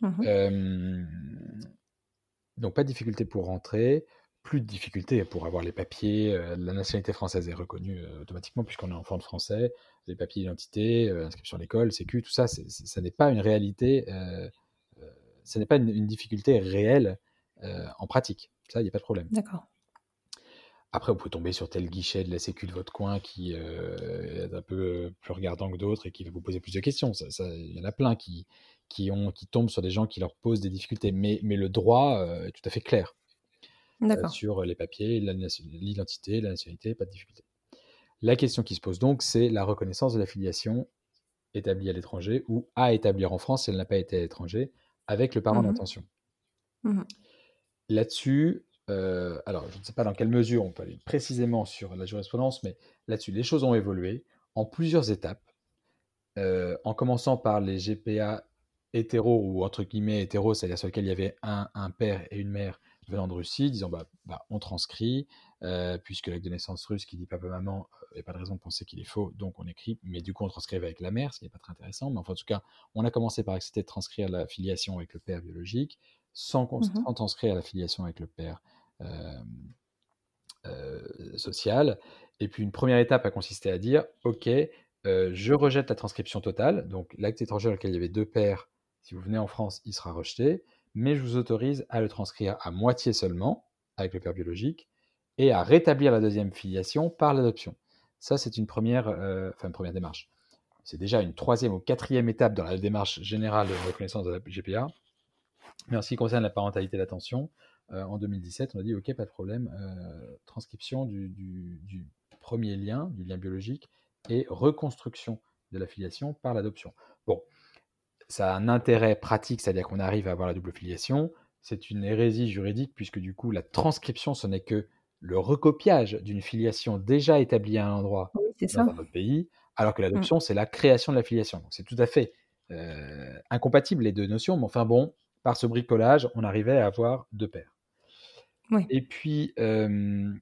Mhm. Euh, donc pas de difficulté pour rentrer, plus de difficulté pour avoir les papiers. euh, la nationalité française est reconnue euh, automatiquement puisqu'on est enfant de français. Les papiers d'identité, euh, inscription à l'école, sécu, tout ça, c'est- ça n'est pas une réalité, euh, ça n'est pas une, une difficulté réelle euh, en pratique. Ça, il n'y a pas de problème. D'accord. Après, vous pouvez tomber sur tel guichet de la sécu de votre coin qui euh, est un peu plus regardant que d'autres et qui va vous poser plus de questions. Ça, ça- il y en a plein qui, qui, ont, qui tombent sur des gens qui leur posent des difficultés. Mais, mais le droit est tout à fait clair. Sur les papiers, l'identité, la nationalité, pas de difficulté. La question qui se pose donc, c'est la reconnaissance de la filiation établie à l'étranger ou à établir en France si elle n'a pas été à l'étranger avec le parent Mhm. d'intention. Mhm. Là-dessus, euh, alors je ne sais pas dans quelle mesure on peut aller précisément sur la jurisprudence, mais là-dessus, les choses ont évolué en plusieurs étapes, euh, en commençant par les GPA hétéros ou entre guillemets hétéros, c'est-à-dire sur lesquels il y avait un, un père et une mère venant de Russie, disant bah, bah, on transcrit, euh, puisque l'acte de naissance russe qui dit papa-maman, il n'y a pas de raison de penser qu'il est faux, donc on écrit, mais du coup on transcrivait avec la mère, ce qui n'est pas très intéressant, mais enfin en tout cas, on a commencé par accepter de transcrire la filiation avec le père biologique, sans, sans transcrire la filiation avec le père euh, euh, social. Et puis une première étape a consisté à dire, ok, euh, je rejette la transcription totale, donc l'acte étranger dans lequel il y avait deux pères, si vous venez en France, il sera rejeté, mais je vous autorise à le transcrire à moitié seulement, avec le père biologique, et à rétablir la deuxième filiation par l'adoption. Ça, c'est une première, euh, enfin une première démarche. C'est déjà une troisième ou quatrième étape dans la démarche générale de reconnaissance de la GPA. Mais en ce qui concerne la parentalité d'attention, euh, en 2017, on a dit ok, pas de problème, euh, transcription du, du- du premier lien, du lien biologique, et reconstruction de la filiation par l'adoption. Bon, ça a un intérêt pratique, c'est-à-dire qu'on arrive à avoir la double filiation. C'est une hérésie juridique puisque du coup, la transcription, ce n'est que le recopiage d'une filiation déjà établie à un endroit Oui, dans un autre pays, alors que l'adoption, c'est la création de la filiation. Donc c'est tout à fait euh, incompatible les deux notions, mais enfin bon, par ce bricolage, on arrivait à avoir deux paires. Oui. Et puis, euh,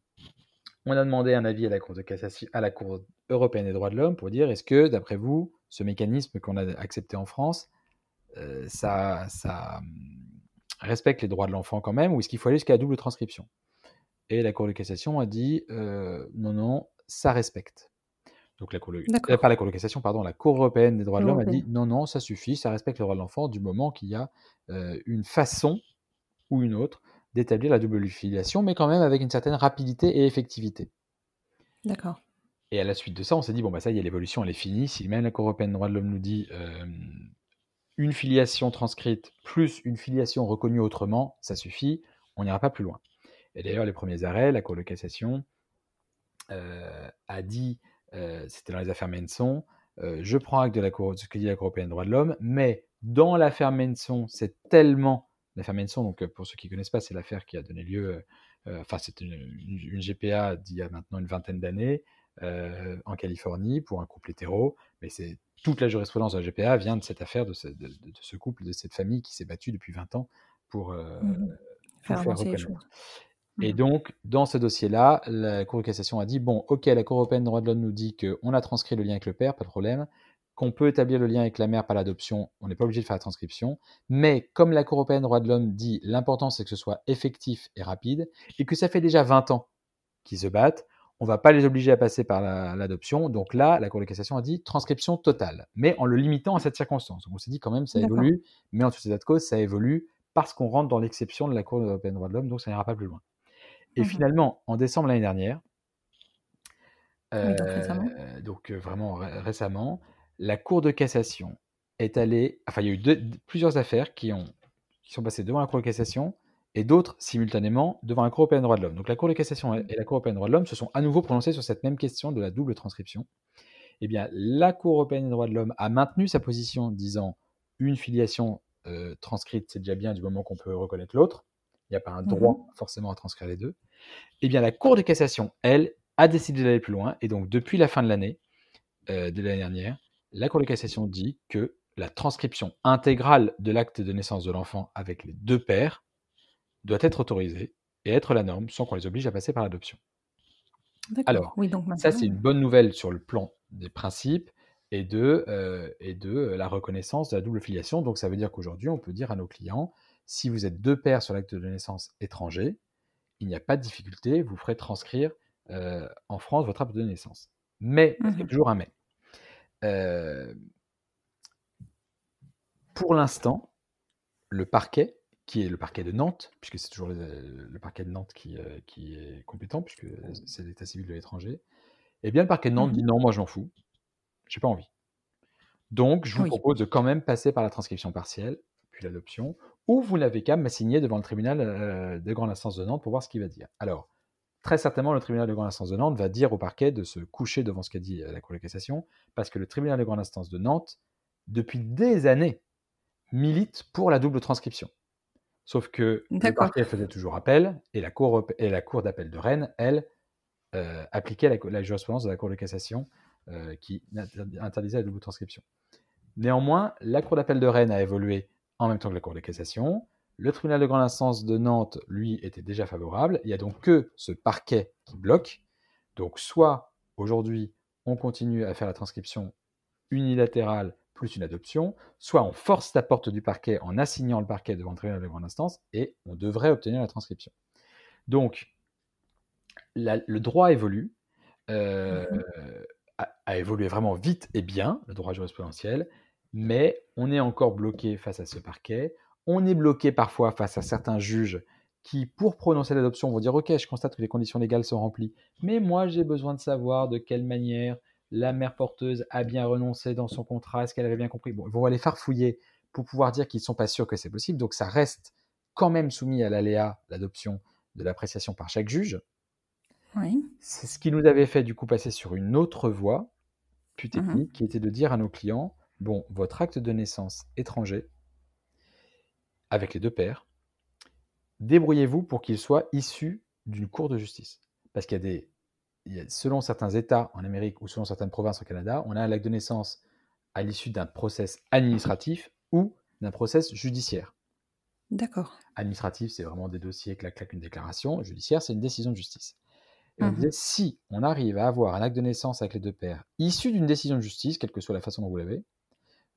on a demandé un avis à la Cour de cassation, à la Cour européenne des droits de l'homme pour dire est-ce que, d'après vous, ce mécanisme qu'on a accepté en France, euh, ça, ça hum, respecte les droits de l'enfant quand même, ou est-ce qu'il faut aller jusqu'à la double transcription? Et la Cour de cassation a dit euh, non, non, ça respecte. Donc la Cour de, euh, pas la Cour de cassation, pardon, la Cour européenne des droits de l'homme a dit non, non, ça suffit, ça respecte les droits de l'enfant du moment qu'il y a une façon ou une autre d'établir la double filiation, mais quand même avec une certaine rapidité et effectivité. D'accord. Et à la suite de ça, on s'est dit, bon, bah ça y est, l'évolution, elle est finie. Si même la Cour européenne des droits de l'homme nous dit euh, une filiation transcrite plus une filiation reconnue autrement, ça suffit, on n'ira pas plus loin. Et d'ailleurs, les premiers arrêts, la Cour de cassation euh, a dit, euh, c'était dans les affaires Menson, euh, je prends acte de, la cour, de ce que dit la Cour européenne des droits de l'homme, mais dans l'affaire Menson, c'est tellement. L'affaire Menson, donc pour ceux qui ne connaissent pas, c'est l'affaire qui a donné lieu. Enfin, une, une- une GPA d'il y a maintenant une vingtaine d'années euh, en Californie pour un couple hétéro, mais c'est toute la jurisprudence de la GPA vient de cette affaire, de ce, de- de- de ce couple, de cette famille qui s'est battue depuis 20 ans pour, euh, pour Faire reconnaître. Et Mhm. donc, dans ce dossier-là, la Cour de cassation a dit bon, ok, la Cour européenne des droits de l'homme nous dit qu'on a transcrit le lien avec le père, pas de problème, qu'on peut établir le lien avec la mère par l'adoption, on n'est pas obligé de faire la transcription, mais comme la Cour européenne des droits de l'homme dit, l'important c'est que ce soit effectif et rapide, et que ça fait déjà 20 ans qu'ils se battent, on va pas les obliger à passer par la- l'adoption. Donc là, la Cour de cassation a dit transcription totale, mais en le limitant à cette circonstance. Donc on s'est dit quand même ça évolue, mais en tout état de cause, ça évolue parce qu'on rentre dans l'exception de la Cour européenne des droits de l'homme, donc ça n'ira pas plus loin. Et Mhm. finalement, en décembre l'année dernière, Oui, donc récemment. euh, donc euh, vraiment ré- récemment, la Cour de cassation est allée. Enfin, il y a eu deux- plusieurs affaires qui, ont, qui sont passées devant la Cour de cassation et d'autres simultanément devant la Cour européenne des droits de l'homme. Donc la Cour de cassation et la Cour européenne des droits de l'homme se sont à nouveau prononcées sur cette même question de la double transcription. Eh bien, la Cour européenne des droits de l'homme a maintenu sa position disant une filiation euh, transcrite, c'est déjà bien du moment qu'on peut reconnaître l'autre. Il n'y a pas un droit Mhm. forcément à transcrire les deux. Eh bien, la Cour de cassation, elle, a décidé d'aller plus loin. Et donc, depuis la fin de l'année, euh, de l'année dernière, la Cour de cassation dit que la transcription intégrale de l'acte de naissance de l'enfant avec les deux pères doit être autorisée et être la norme sans qu'on les oblige à passer par l'adoption. Alors, oui, donc Ça, c'est une bonne nouvelle sur le plan des principes et de, euh, et de euh, la reconnaissance de la double filiation. Donc, ça veut dire qu'aujourd'hui, on peut dire à nos clients, si vous êtes deux pères sur l'acte de naissance étranger, il n'y a pas de difficulté, vous ferez transcrire euh, en France votre acte de naissance. Mais, parce qu'il y a Mhm. toujours un mais. Euh, pour l'instant, le parquet, qui est le parquet de Nantes, puisque c'est toujours le, le parquet de Nantes qui, euh, qui est compétent, puisque c'est l'état civil de l'étranger, eh bien, le parquet de Nantes Mhm. dit non, moi je m'en fous, j'ai pas envie. Donc, je vous Oui. propose de quand même passer par la transcription partielle, puis l'adoption, ou vous n'avez qu'à m'assigner devant le tribunal euh, de grande instance de Nantes pour voir ce qu'il va dire. Alors, très certainement, le tribunal de grande instance de Nantes va dire au parquet de se coucher devant ce qu'a dit euh, la Cour de cassation, parce que le tribunal de grande instance de Nantes, depuis des années, milite pour la double transcription. Sauf que le parquet faisait toujours appel, et la Cour, et la cour d'appel de Rennes, elle, euh, appliquait la, la jurisprudence de la Cour de cassation euh, qui interdisait la double transcription. Néanmoins, la Cour d'appel de Rennes a évolué en même temps que la Cour de cassation. Le tribunal de grande instance de Nantes, lui, était déjà favorable. Il n'y a donc que ce parquet qui bloque. Donc, soit aujourd'hui, on continue à faire la transcription unilatérale plus une adoption, soit on force la porte du parquet en assignant le parquet devant le tribunal de grande instance et on devrait obtenir la transcription. Donc, la- le droit évolue, euh, a, a évolué vraiment vite et bien, le droit jurisprudentiel, mais on est encore bloqué face à ce parquet. On est bloqué parfois face à certains juges qui, pour prononcer l'adoption, vont dire Ok, je constate que les conditions légales sont remplies, mais moi j'ai besoin de savoir de quelle manière la mère porteuse a bien renoncé dans son contrat, est-ce qu'elle avait bien compris? Bon, ils vont aller farfouiller pour pouvoir dire qu'ils ne sont pas sûrs que c'est possible, donc ça reste quand même soumis à l'aléa, l'adoption, de l'appréciation par chaque juge. Oui. C'est ce qui nous avait fait du coup passer sur une autre voie plus Mhm. technique, qui était de dire à nos clients bon, votre acte de naissance étranger, avec les deux pères, débrouillez-vous pour qu'il soit issu d'une cour de justice. Parce qu'il y a des. Selon certains États en Amérique ou selon certaines provinces au Canada, on a un acte de naissance à l'issue d'un process administratif ou d'un process judiciaire. D'accord. Administratif, c'est vraiment des dossiers, clac, clac, une déclaration. Judiciaire, c'est une décision de justice. Et on disait, si on arrive à avoir un acte de naissance avec les deux pères, issu d'une décision de justice, quelle que soit la façon dont vous l'avez,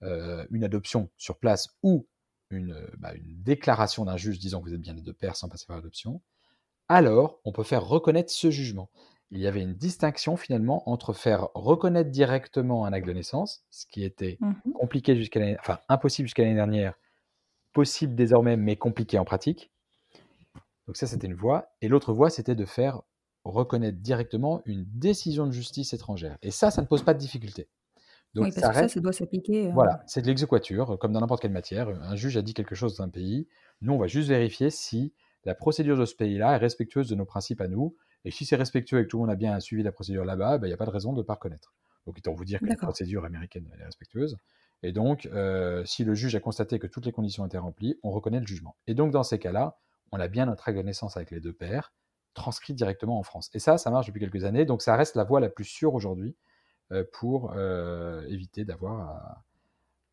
euh, une adoption sur place ou une, euh, bah, une déclaration d'un juge disant que vous êtes bien les deux pères sans passer par l'adoption, alors on peut faire reconnaître ce jugement. Il y avait une distinction finalement entre faire reconnaître directement un acte de naissance, ce qui était Mhm. compliqué jusqu'à l'année, enfin impossible jusqu'à l'année dernière, possible désormais mais compliqué en pratique. Donc ça c'était une voie, et l'autre voie c'était de faire reconnaître directement une décision de justice étrangère. Et ça, ça ne pose pas de difficulté. Donc oui, parce ça que ça, reste, ça doit s'appliquer. euh, voilà, c'est de l'exéquature, comme dans n'importe quelle matière. Un juge a dit quelque chose d'un pays, nous on va juste vérifier si la procédure de ce pays-là est respectueuse de nos principes à nous, et si c'est respectueux et que tout le monde a bien suivi la procédure là-bas, ben, il n'y a pas de raison de ne pas reconnaître. Donc autant vous dire que la procédure américaine est respectueuse. Et donc, euh, si le juge a constaté que toutes les conditions étaient remplies, on reconnaît le jugement. Et donc, dans ces cas-là, on a bien notre acte de naissance avec les deux pères, transcrit directement en France. Et ça, ça marche depuis quelques années. Donc, ça reste la voie la plus sûre aujourd'hui euh, pour euh, éviter d'avoir à-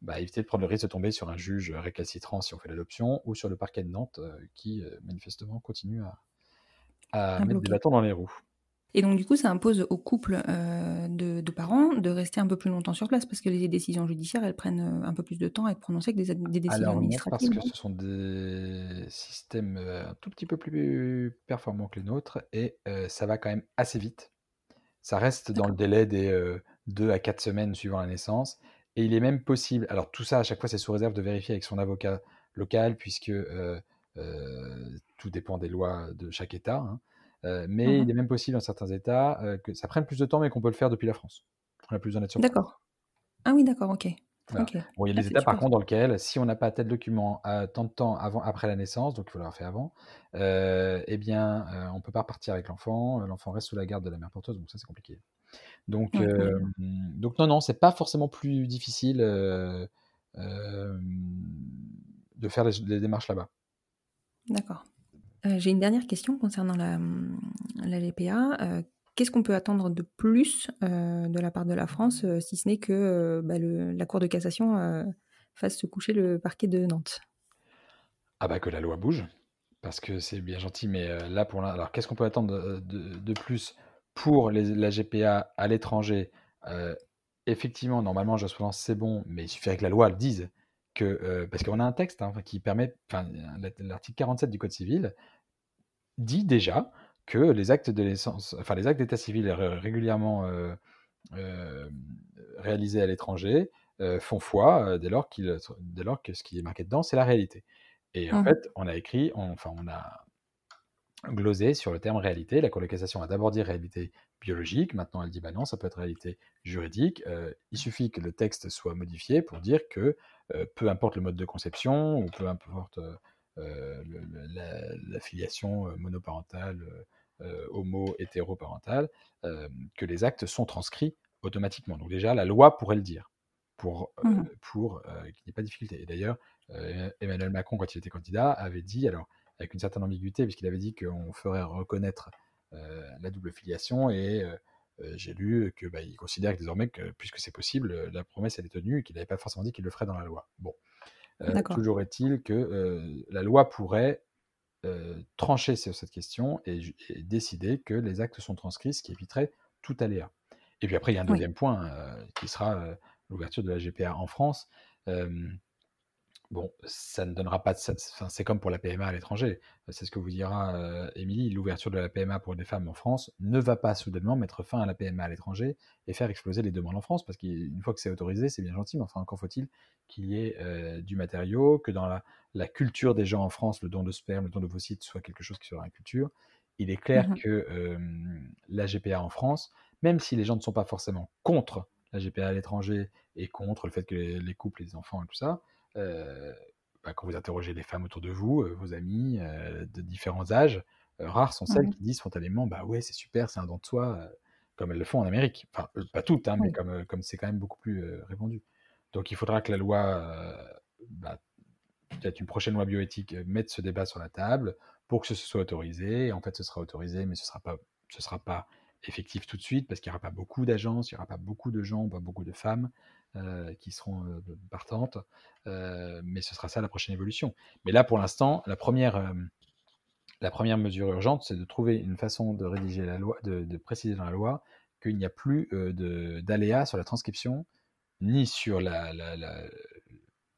bah, éviter de prendre le risque de tomber sur un juge récalcitrant si on fait l'adoption ou sur le parquet de Nantes qui, manifestement, continue à, à À mettre bloquer. des bâtons dans les roues. Et donc, du coup, ça impose aux couples euh, de, de parents de rester un peu plus longtemps sur place parce que les décisions judiciaires, elles prennent euh, un peu plus de temps à être prononcées que des, des décisions Alors non, parce administratives. que ce sont des systèmes euh, un tout petit peu plus performants que les nôtres et euh, ça va quand même assez vite. Ça reste dans le délai des 2 à 4 semaines suivant la naissance et il est même possible, alors tout ça à chaque fois c'est sous réserve de vérifier avec son avocat local puisque euh, euh, tout dépend des lois de chaque État, hein. Euh, mais il est même possible dans certains États euh, que ça prenne plus de temps mais qu'on peut le faire depuis la France. On a plus besoin d'être sur. D'accord. Ah oui, d'accord, ok. Voilà. Bon, il y a Ah, des étapes par contre dans lesquelles, si on n'a pas tel document à tant de temps avant, après la naissance, donc il faut l'avoir fait avant, euh, eh bien, euh, on peut pas repartir avec l'enfant. euh, L'enfant reste sous la garde de la mère porteuse, donc ça c'est compliqué. Donc, euh, complètement. donc non, non, c'est pas forcément plus difficile euh, euh, de faire les, les démarches là-bas. D'accord. Euh, J'ai une dernière question concernant la, la GPA. Euh, Qu'est-ce qu'on peut attendre de plus euh, de la part de la France, si ce n'est que bah, la Cour de cassation fasse se coucher le parquet de Nantes? Ah bah que la loi bouge, parce que c'est bien gentil, mais là pour l'in- alors qu'est-ce qu'on peut attendre de, plus pour la GPA à l'étranger? Effectivement, normalement, jurisprudence c'est bon, mais il suffirait que la loi le dise que euh, parce qu'on a un texte hein, qui permet, l'article 47 du Code civil dit déjà que les actes de naissance, enfin les actes d'état civil ré- régulièrement euh, euh, réalisés à l'étranger font foi dès lors, qu'il- dès lors que ce qui est marqué dedans, c'est la réalité. Et en Mhm. fait, on a écrit, on- enfin on a glosé sur le terme réalité. La cassation a d'abord dit réalité biologique, maintenant elle dit bah non, ça peut être réalité juridique. Euh, il suffit que le texte soit modifié pour dire que euh, peu importe le mode de conception ou peu importe euh, le- la, la filiation monoparentale, homo-hétéroparentale, euh, que les actes sont transcrits automatiquement. Donc déjà, la loi pourrait le dire pour, Mhm. pour qu'il n'y ait pas de difficulté. Et d'ailleurs, Emmanuel Macron, quand il était candidat, avait dit, alors avec une certaine ambiguïté, puisqu'il avait dit qu'on ferait reconnaître la double filiation, et euh, euh, j'ai lu qu'il bah, il considère que désormais que, puisque c'est possible, euh, la promesse elle est tenue, et qu'il n'avait pas forcément dit qu'il le ferait dans la loi. Bon, Euh, toujours est-il que euh, la loi pourrait euh, trancher sur cette question et, décider que les actes sont transcrits, ce qui éviterait tout aléa. Et puis après, il y a un Oui. deuxième point euh, qui sera euh, l'ouverture de la GPA en France. Bon, ça ne donnera pas de. Enfin, c'est comme pour la PMA à l'étranger. C'est ce que vous dira euh, Émilie. L'ouverture de la PMA pour les femmes en France ne va pas soudainement mettre fin à la PMA à l'étranger et faire exploser les demandes en France, parce qu'une fois que c'est autorisé, c'est bien gentil, mais enfin, encore faut-il qu'il y ait euh, du matériau, que dans la, la culture des gens en France, le don de sperme, le don d'ovocytes soit quelque chose qui soit dans la culture. Il est clair Mhm. que euh, la GPA en France, même si les gens ne sont pas forcément contre la GPA à l'étranger et contre le fait que les, les couples, les enfants et tout ça, bah, quand vous interrogez les femmes autour de vous, euh, vos amis euh, de différents âges, euh, rares sont celles Mhm. qui disent spontanément bah ouais c'est super, c'est un don de soi, euh, comme elles le font en Amérique. Enfin euh, pas toutes, hein, mais comme euh, comme c'est quand même beaucoup plus euh, répandu. Donc il faudra que la loi, euh, bah, peut-être une prochaine loi bioéthique, euh, mette ce débat sur la table pour que ce soit autorisé. En fait ce sera autorisé, mais ce sera pas ce sera pas effectif tout de suite parce qu'il n'y aura pas beaucoup d'agences, il n'y aura pas beaucoup de gens, pas beaucoup de femmes euh, qui seront euh, partantes. Euh, mais ce sera ça la prochaine évolution. Mais là, pour l'instant, la première, la première mesure urgente, c'est de trouver une façon de rédiger la loi, de, de préciser dans la loi qu'il n'y a plus d'aléas sur la transcription, ni sur la, la- la-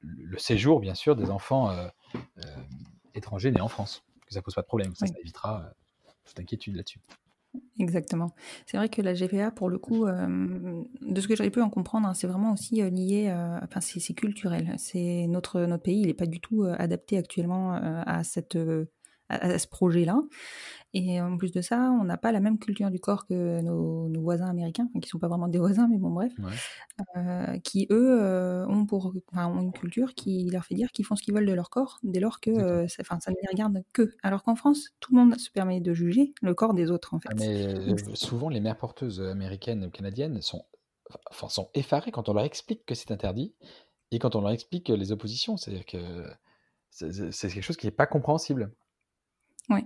le séjour, bien sûr, des enfants étrangers nés en France. Que ça pose pas de problème. Ça, Oui. ça évitera toute inquiétude là-dessus. Exactement. C'est vrai que la GPA, pour le coup, euh, de ce que j'avais pu en comprendre, hein, c'est vraiment aussi euh, lié, euh, enfin c'est culturel. C'est notre notre pays, il n'est pas du tout adapté actuellement à cette à, à ce projet-là. Et en plus de ça, on n'a pas la même culture du corps que nos, nos voisins américains, qui sont pas vraiment des voisins, mais bon bref, Ouais. euh, qui eux euh, ont pour, enfin, ont une culture qui leur fait dire qu'ils font ce qu'ils veulent de leur corps, dès lors que, euh, ça, enfin, ça ne les regarde que. Alors qu'en France, tout le monde se permet de juger le corps des autres, en fait. Ah, mais euh, souvent, les mères porteuses américaines ou canadiennes sont, enfin, sont effarées quand on leur explique que c'est interdit et quand on leur explique les oppositions. C'est-à-dire que c'est quelque chose qui n'est pas compréhensible. Ouais.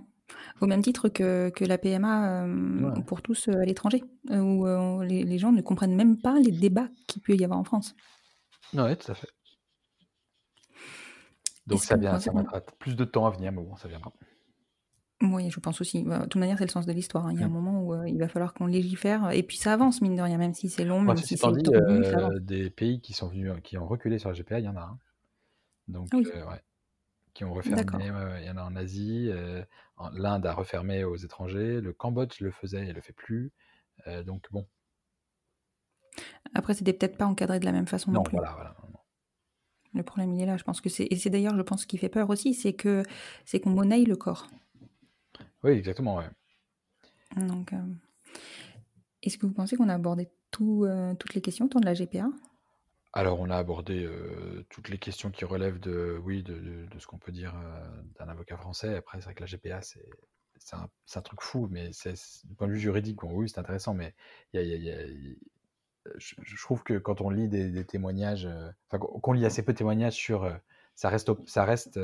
Au même titre que, que la PMA euh, Ouais. pour tous euh, à l'étranger, euh, où les, les gens ne comprennent même pas les débats qu'il peut y avoir en France. Oui, tout à fait. Donc ça vient, ça mettra plus de temps à venir, mais bon, ça viendra. Oui, je pense aussi. Bah, De toute manière, c'est le sens de l'histoire. hein. Il y a un Mm. moment où euh, il va falloir qu'on légifère. Et puis ça avance, mine de rien, même si c'est long, Moi, même si c'est euh, des pays qui sont venus, qui ont reculé sur la GPA, il y en a un. Donc, Ah oui. euh, ouais, qui ont refermé. Il y en a en Asie. euh, L'Inde a refermé aux étrangers. Le Cambodge le faisait et le fait plus. Euh, donc bon, Après, c'était peut-être pas encadré de la même façon non, non, plus. voilà, voilà. Le problème, il est là. Je pense que c'est. Et c'est d'ailleurs, je pense, ce qui fait peur aussi, c'est que c'est qu'on monnaie le corps. Oui, exactement. Ouais. Donc, euh, est-ce que vous pensez qu'on a abordé tout, toutes les questions autour de la GPA Alors, on a abordé toutes les questions qui relèvent de, oui, de, de- ce qu'on peut dire d'un avocat français. Après, c'est vrai que la GPA, c'est un, un truc fou, mais c'est du point de vue juridique, oui, c'est intéressant, mais y a- y y a- je, trouve que quand on lit des, témoignages, qu'on lit assez peu de témoignages sur, ça reste, ça reste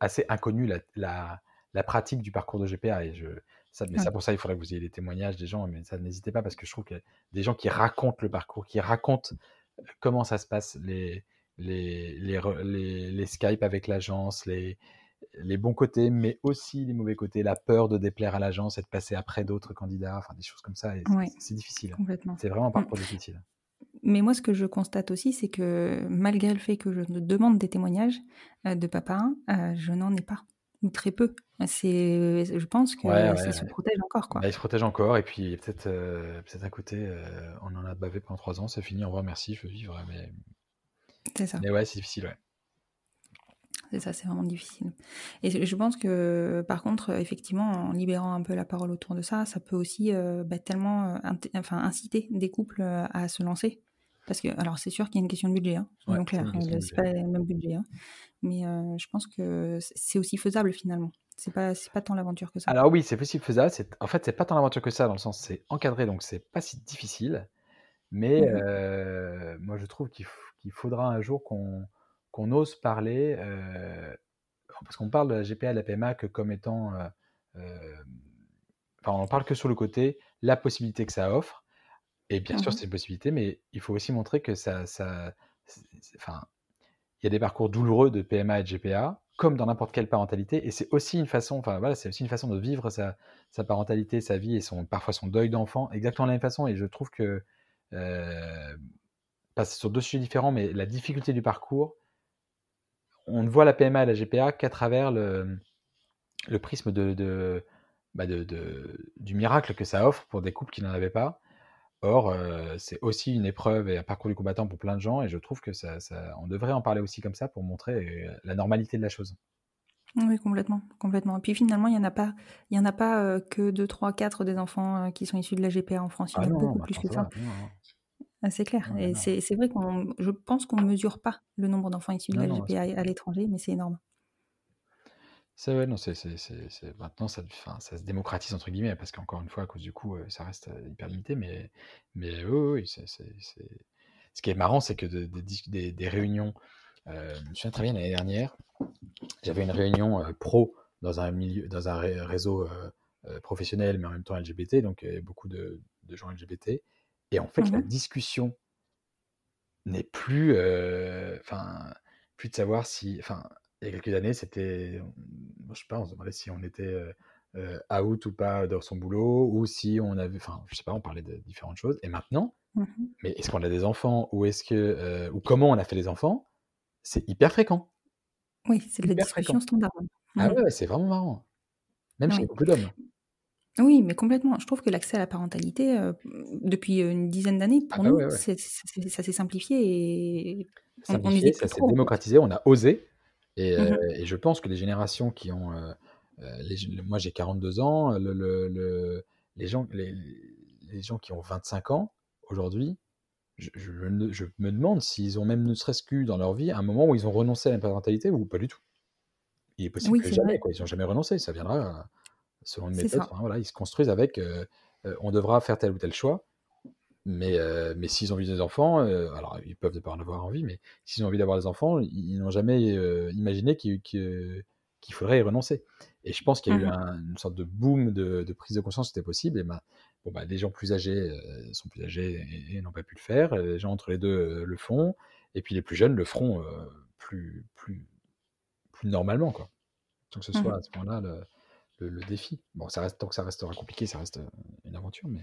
assez inconnu la, la, la pratique du parcours de GPA. Et je, ça, mais Ouais. ça, pour ça, il faudrait que vous ayez des témoignages des gens, mais ça, n'hésitez pas parce que je trouve que des gens qui racontent le parcours, qui racontent comment ça se passe, les, les, les, re- les, les Skype avec l'agence, les, les bons côtés, mais aussi les mauvais côtés, la peur de déplaire à l'agence et de passer après d'autres candidats, enfin des choses comme ça. c'est- Ouais. C'est difficile. C'est vraiment un Mm. parcours difficile. Mais moi, ce que je constate aussi, c'est que malgré le fait que je demande des témoignages de papa, euh, je n'en ai pas, ou très peu. C'est, je pense que Ouais, se ouais. protège encore, quoi. Bah, il se protège encore, et puis il y a peut-être euh, peut-être un côté, euh, on en a bavé pendant trois ans, c'est fini, au revoir, merci, je veux vivre. Mais, C'est ça. mais ouais, c'est difficile, ouais. C'est ça, c'est vraiment difficile. Et je pense que, par contre, effectivement, en libérant un peu la parole autour de ça, ça peut aussi euh, bah, tellement euh, enfin, inciter des couples à se lancer. Parce que, alors, c'est sûr qu'il y a une question de budget, hein, Ouais, question de C'est pas le même budget. hein. Mais euh, je pense que c'est- aussi faisable finalement. C'est pas, c'est pas tant l'aventure que ça. Alors oui, c'est possible faisable. C'est, en fait, c'est pas tant l'aventure que ça, dans le sens c'est encadré, donc c'est pas si difficile. Mais Mhm. euh, moi, je trouve qu'il, faudra un jour qu'on, ose parler, euh, parce qu'on parle de la GPA et de la PMA que comme étant, enfin, on parle que sur le côté, la possibilité que ça offre. Et bien sûr, Mhm. c'est une possibilité, mais il faut aussi montrer que ça, ça, enfin, il y a des parcours douloureux de PMA et de GPA, comme dans n'importe quelle parentalité, et c'est aussi une façon, enfin voilà, c'est aussi une façon de vivre sa, sa parentalité, sa vie et son, parfois son deuil d'enfant, exactement de la même façon. Et je trouve que, euh, pas sur deux sujets différents, mais la difficulté du parcours, on ne voit la PMA et la GPA qu'à travers le, le prisme de, de, bah de- du miracle que ça offre pour des couples qui n'en avaient pas. Or, euh, c'est aussi une épreuve et un parcours du combattant pour plein de gens, et je trouve que ça, ça- on devrait en parler aussi comme ça pour montrer la normalité de la chose. Oui, complètement, complètement. Et puis finalement, il n'y en a pas, il y en a pas euh, que 2, 3, 4 des enfants euh, qui sont issus de la GPA en France. Il y en Ah a non, beaucoup bah plus que ça. Ah, c'est clair. Et c'est vrai qu'on, je pense qu'on ne mesure pas le nombre d'enfants issus de Non, la GPA à l'étranger, mais c'est énorme. C'est ouais, non, c'est, c'est, c'est, c'est- maintenant ça, enfin, ça se démocratise entre guillemets parce qu'encore une fois à cause du coût, euh, ça reste euh, hyper limité, mais, mais oui, oui, c'est, c'est, c'est- ce qui est marrant, c'est que de- de dis- des, des réunions, euh, je me souviens très bien l'année dernière, j'avais une réunion euh, pro dans un milieu, dans un ré- réseau euh, euh, professionnel, mais en même temps LGBT, donc euh, beaucoup de, de gens LGBT, et en fait la Mhm. discussion n'est plus, euh, enfin, plus de savoir si, enfin, il y a quelques années, c'était, on- je sais pas, on se demandait si on était euh, euh, out ou pas dans son boulot, ou si on avait, enfin, je sais pas, on parlait de différentes choses. Et maintenant, Mhm. mais est-ce qu'on a des enfants, ou est-ce que, euh, ou comment on a fait des enfants, c'est hyper fréquent. Oui, c'est de la discussion standard. Ah Mhm. ouais, ouais, c'est vraiment marrant. Même chez Oui. les couples d'hommes. Oui, mais complètement. Je trouve que l'accès à la parentalité, euh, depuis une dizaine d'années, Ah pour bah nous, ouais, ouais. ça s'est simplifié et on- on Simplifié, n'hésite ça s'est démocratisé, on a osé. Et, euh, et je pense que les générations qui ont. euh, euh, les moi, j'ai 42 ans. Le, le- le- les, gens, les, les gens qui ont 25 ans aujourd'hui, je, je ne- je me demande s'ils ont même ne serait-ce qu'u dans leur vie un moment où ils ont renoncé à la parentalité ou pas du tout. Il est possible Oui, que jamais, quoi. Ils n'ont jamais renoncé. Ça viendra selon une méthode. voilà, ils se construisent avec. euh, euh, on devra faire tel ou tel choix. Mais, euh, mais s'ils ont envie des enfants, euh, alors ils peuvent ne pas en avoir envie, mais s'ils ont envie d'avoir des enfants, ils, ils n'ont jamais euh, imaginé qu'il faudrait y renoncer. Et je pense qu'il y a eu un- une sorte de boom de, de prise de conscience que c'était possible. Et ben, bon, bah, les gens plus âgés sont plus âgés et, et n'ont pas pu le faire. Les gens entre les deux le font. Et puis les plus jeunes le feront plus, plus, plus normalement. Quoi. Tant que ce soit Mhm. à ce moment-là le, le- le défi. Bon, ça reste, tant que ça restera compliqué, ça reste une aventure, mais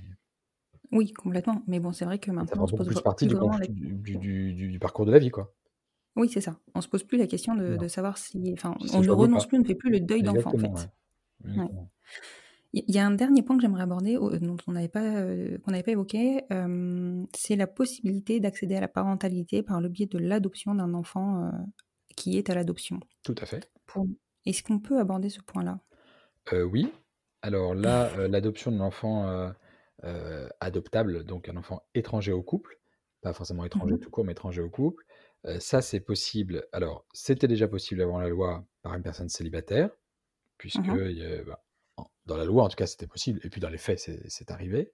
Oui, complètement. Mais bon, c'est vrai que ça maintenant, fera on se pose plus partie du, vraiment conf- la... du, du- du- du parcours de la vie, quoi. Oui, c'est ça. On se pose plus la question de, de savoir si... Enfin, Si on ne renonce plus, on ne fait plus le deuil d'enfant, en fait. ouais. Il y a un dernier point que j'aimerais aborder, dont on n'avait pas, euh, qu'on n'avait pas évoqué, euh, c'est la possibilité d'accéder à la parentalité par le biais de l'adoption d'un enfant euh, qui est à l'adoption. Tout à fait. Pour... Est-ce qu'on peut aborder ce point-là? Oui. Alors là, l'adoption d'un enfant euh, adoptable, donc un enfant étranger au couple, pas forcément étranger Mmh tout court, mais étranger au couple. Euh, ça, c'est possible. Alors, c'était déjà possible avant la loi par une personne célibataire, puisque Mmh y a- bah, en- dans la loi, en tout cas, c'était possible, et puis dans les faits, c'est arrivé.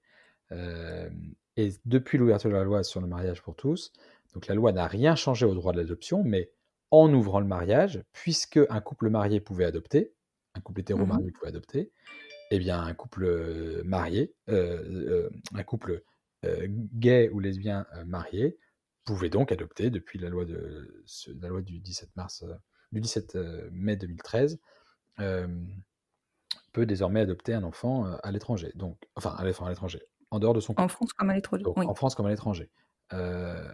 Euh, et depuis l'ouverture de la loi sur le mariage pour tous, donc la loi n'a rien changé au droit de l'adoption, mais en ouvrant le mariage, puisque un couple marié pouvait adopter, un couple hétéro Mmh marié pouvait adopter, eh bien un couple marié, euh, un couple gay ou lesbien marié pouvait donc adopter depuis la loi, de, ce- la loi du 17 mars, du 17 euh, mai 2013, euh, peut désormais adopter un enfant à l'étranger, donc enfin à l'étranger, à l'étranger, en dehors de son couple. En France comme à l'étranger. Oui. en France comme à l'étranger. Euh,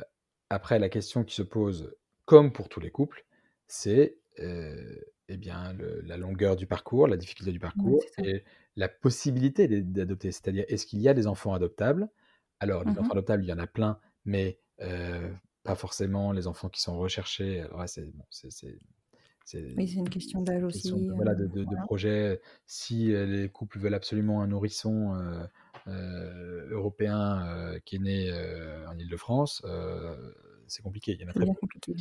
après, la question qui se pose, comme pour tous les couples, c'est euh, eh bien, le- la longueur du parcours, la difficulté du parcours c'est ça. et la possibilité d'adopter. C'est-à-dire, est-ce qu'il y a des enfants adoptables? Alors, les Mhm. enfants adoptables, il y en a plein, mais euh, pas forcément les enfants qui sont recherchés. Alors là, c'est bon, Oui, c'est une question d'âge aussi. de, voilà, de, de- projet. Si les couples veulent absolument un nourrisson euh, euh, européen qui est né en Ile-de-France, c'est compliqué. Il y en a C'est très bien peu.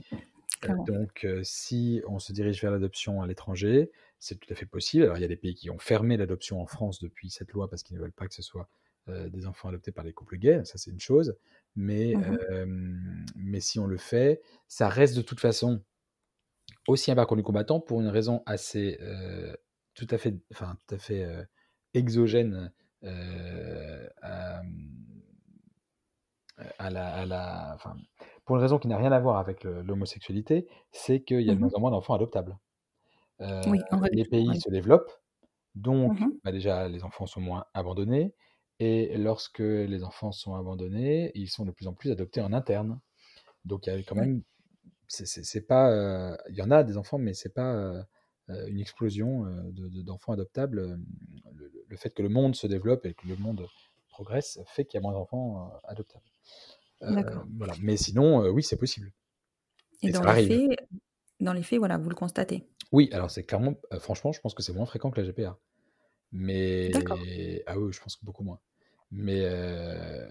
Euh, donc, si on se dirige vers l'adoption à l'étranger, c'est tout à fait possible. Alors, il y a des pays qui ont fermé l'adoption en France depuis cette loi parce qu'ils ne veulent pas que ce soit euh, des enfants adoptés par les couples gays. Ça, c'est une chose. Mais, euh, mais si on le fait, ça reste de toute façon aussi un parcours du combattant pour une raison assez euh, tout à fait, enfin, tout à fait exogène à, à la, à la- enfin, pour une raison qui n'a rien à voir avec l'homosexualité, c'est qu'il y a de Mhm. moins en moins d'enfants adoptables. Euh, Oui, en les pays oui. se développent, donc Mhm. bah, déjà les enfants sont moins abandonnés, et lorsque les enfants sont abandonnés, ils sont de plus en plus adoptés en interne. Donc il y a quand même, c'est pas, euh, il y en a des enfants, mais c'est pas euh, une explosion de- de- d'enfants adoptables. Le, le fait que le monde se développe et que le monde progresse fait qu'il y a moins d'enfants adoptables. Euh, voilà. Mais sinon, euh, oui, c'est possible. Et Et dans les faits, dans les faits, voilà, vous le constatez? Oui, alors c'est clairement, euh, franchement, je pense que c'est moins fréquent que la GPA. Mais ah oui, je pense que beaucoup moins. Mais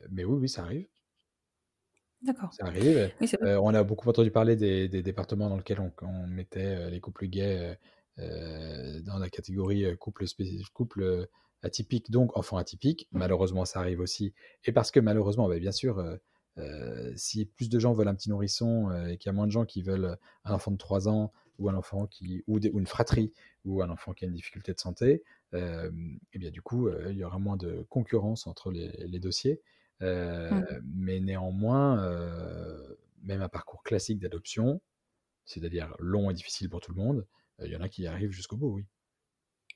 mais oui, oui, ça arrive, D'accord. ça arrive. Oui. Euh, on a beaucoup entendu parler des, des départements dans lesquels on, on mettait les couples gays euh, dans la catégorie couple spécifique, couple atypique, donc enfant atypique. Malheureusement, ça arrive aussi. Et parce que malheureusement, bah, bien sûr, euh, si plus de gens veulent un petit nourrisson euh, et qu'il y a moins de gens qui veulent un enfant de 3 ans ou un enfant qui ou, des- ou une fratrie ou un enfant qui a une difficulté de santé, euh, et bien du coup, euh, il y aura moins de concurrence entre les, les dossiers. Euh, Mm. mais néanmoins, même un parcours classique d'adoption, c'est-à-dire long et difficile pour tout le monde, il y en a qui y arrivent jusqu'au bout, oui.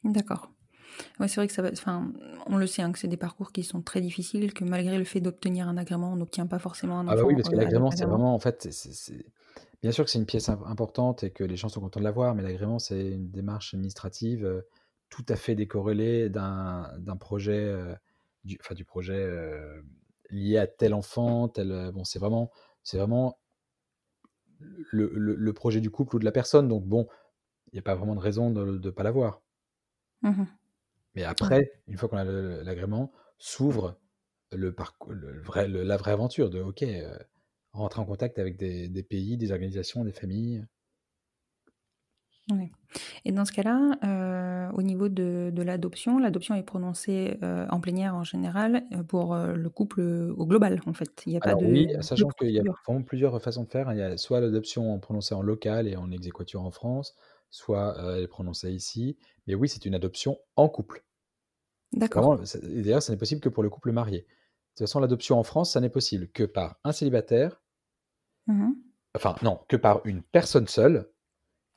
D'accord. Ouais, c'est vrai que ça va. Enfin, on le sait hein, que c'est des parcours qui sont très difficiles, que malgré le fait d'obtenir un agrément, on n'obtient pas forcément un Ah bah enfant oui, parce que l'agrément, c'est vraiment, en fait, c'est- bien sûr que c'est une pièce im- importante et que les gens sont contents de l'avoir, mais l'agrément, c'est une démarche administrative euh, tout à fait décorrélée d'un projet, euh, du, enfin, du projet euh, lié à tel enfant, tel. Bon, c'est vraiment, c'est vraiment le, le- le projet du couple ou de la personne, donc bon, il n'y a pas vraiment de raison de ne pas l'avoir. Mhm. Mais après, une fois qu'on a l'agrément, s'ouvre le parcours, le vrai, le- la vraie aventure de OK, euh, rentrer en contact avec des, des pays, des organisations, des familles. Ouais. Et dans ce cas-là, euh, au niveau de, de l'adoption, l'adoption est prononcée euh, en plénière en général pour le couple au global, en fait. Il n'y a pas Alors de, oui, sachant qu'il y a vraiment plusieurs façons de faire. Il y a soit l'adoption prononcée en local et en exéquatur en France, soit euh, elle est prononcée ici. Mais oui, c'est une adoption en couple. D'accord. D'ailleurs, ça n'est possible que pour le couple marié. De toute façon, l'adoption en France, ça n'est possible que par un célibataire, Mhm. enfin non, que par une personne seule,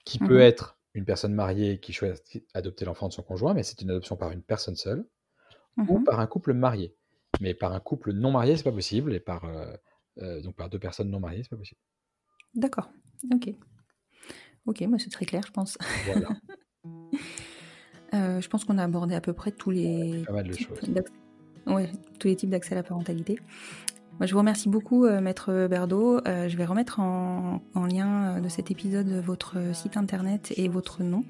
qui peut Mhm. être une personne mariée qui choisit d'adopter l'enfant de son conjoint, mais c'est une adoption par une personne seule, ou Mhm. par un couple marié. Mais par un couple non marié, c'est pas possible, et par euh, euh, donc par deux personnes non mariées, c'est pas possible. D'accord. Ok. Ok, moi c'est très clair, je pense. Voilà, <laughs> Euh, je pense qu'on a abordé à peu près tous les pas mal de types. Ouais, tous les types d'accès à la parentalité. Moi, je vous remercie beaucoup, euh, Maître Berdo. Euh, je vais remettre en, lien de cet épisode votre site internet et votre nom,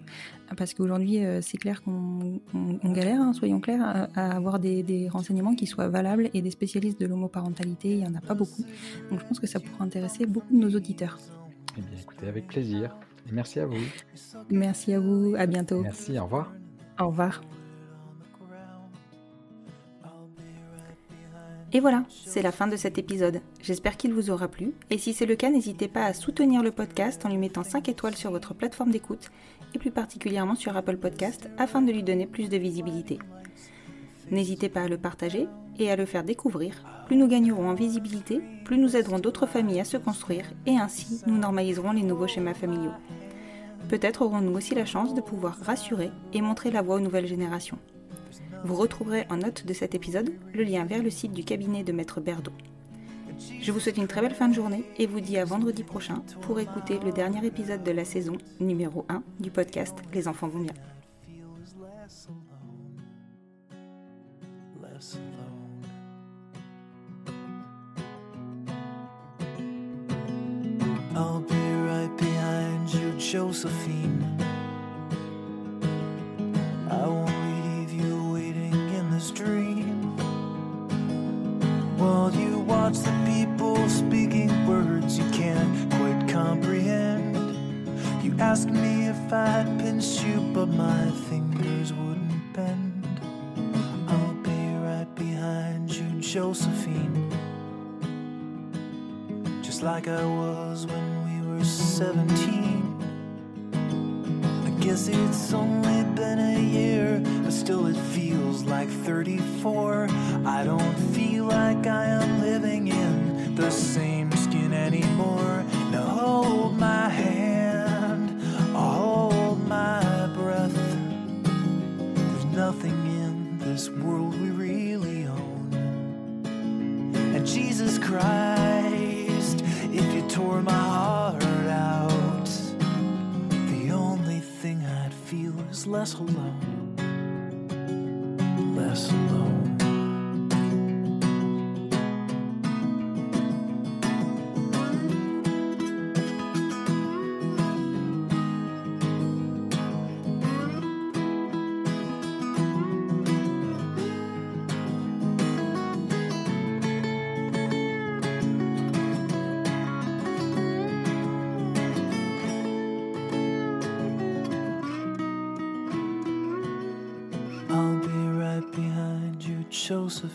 parce qu'aujourd'hui, c'est clair qu'on galère, hein, soyons clairs, à, avoir des, renseignements qui soient valables et des spécialistes de l'homoparentalité, il n'y en a pas beaucoup. Donc, je pense que ça pourra intéresser beaucoup de nos auditeurs. Eh bien, écoutez, avec plaisir. Et merci à vous. Merci à vous. À bientôt. Merci. Au revoir. Au revoir. Et voilà, c'est la fin de cet épisode. J'espère qu'il vous aura plu. Et si c'est le cas, n'hésitez pas à soutenir le podcast en lui mettant 5 étoiles sur votre plateforme d'écoute, et plus particulièrement sur Apple Podcast, afin de lui donner plus de visibilité. N'hésitez pas à le partager et à le faire découvrir. Plus nous gagnerons en visibilité, plus nous aiderons d'autres familles à se construire, et ainsi nous normaliserons les nouveaux schémas familiaux. Peut-être aurons-nous aussi la chance de pouvoir rassurer et montrer la voie aux nouvelles générations. Vous retrouverez en note de cet épisode le lien vers le site du cabinet de Maître Berdo. Je vous souhaite une très belle fin de journée et vous dis à vendredi prochain pour écouter le dernier épisode de la saison numéro 1 du podcast Les enfants vont bien. I'll be right behind you, Josephine.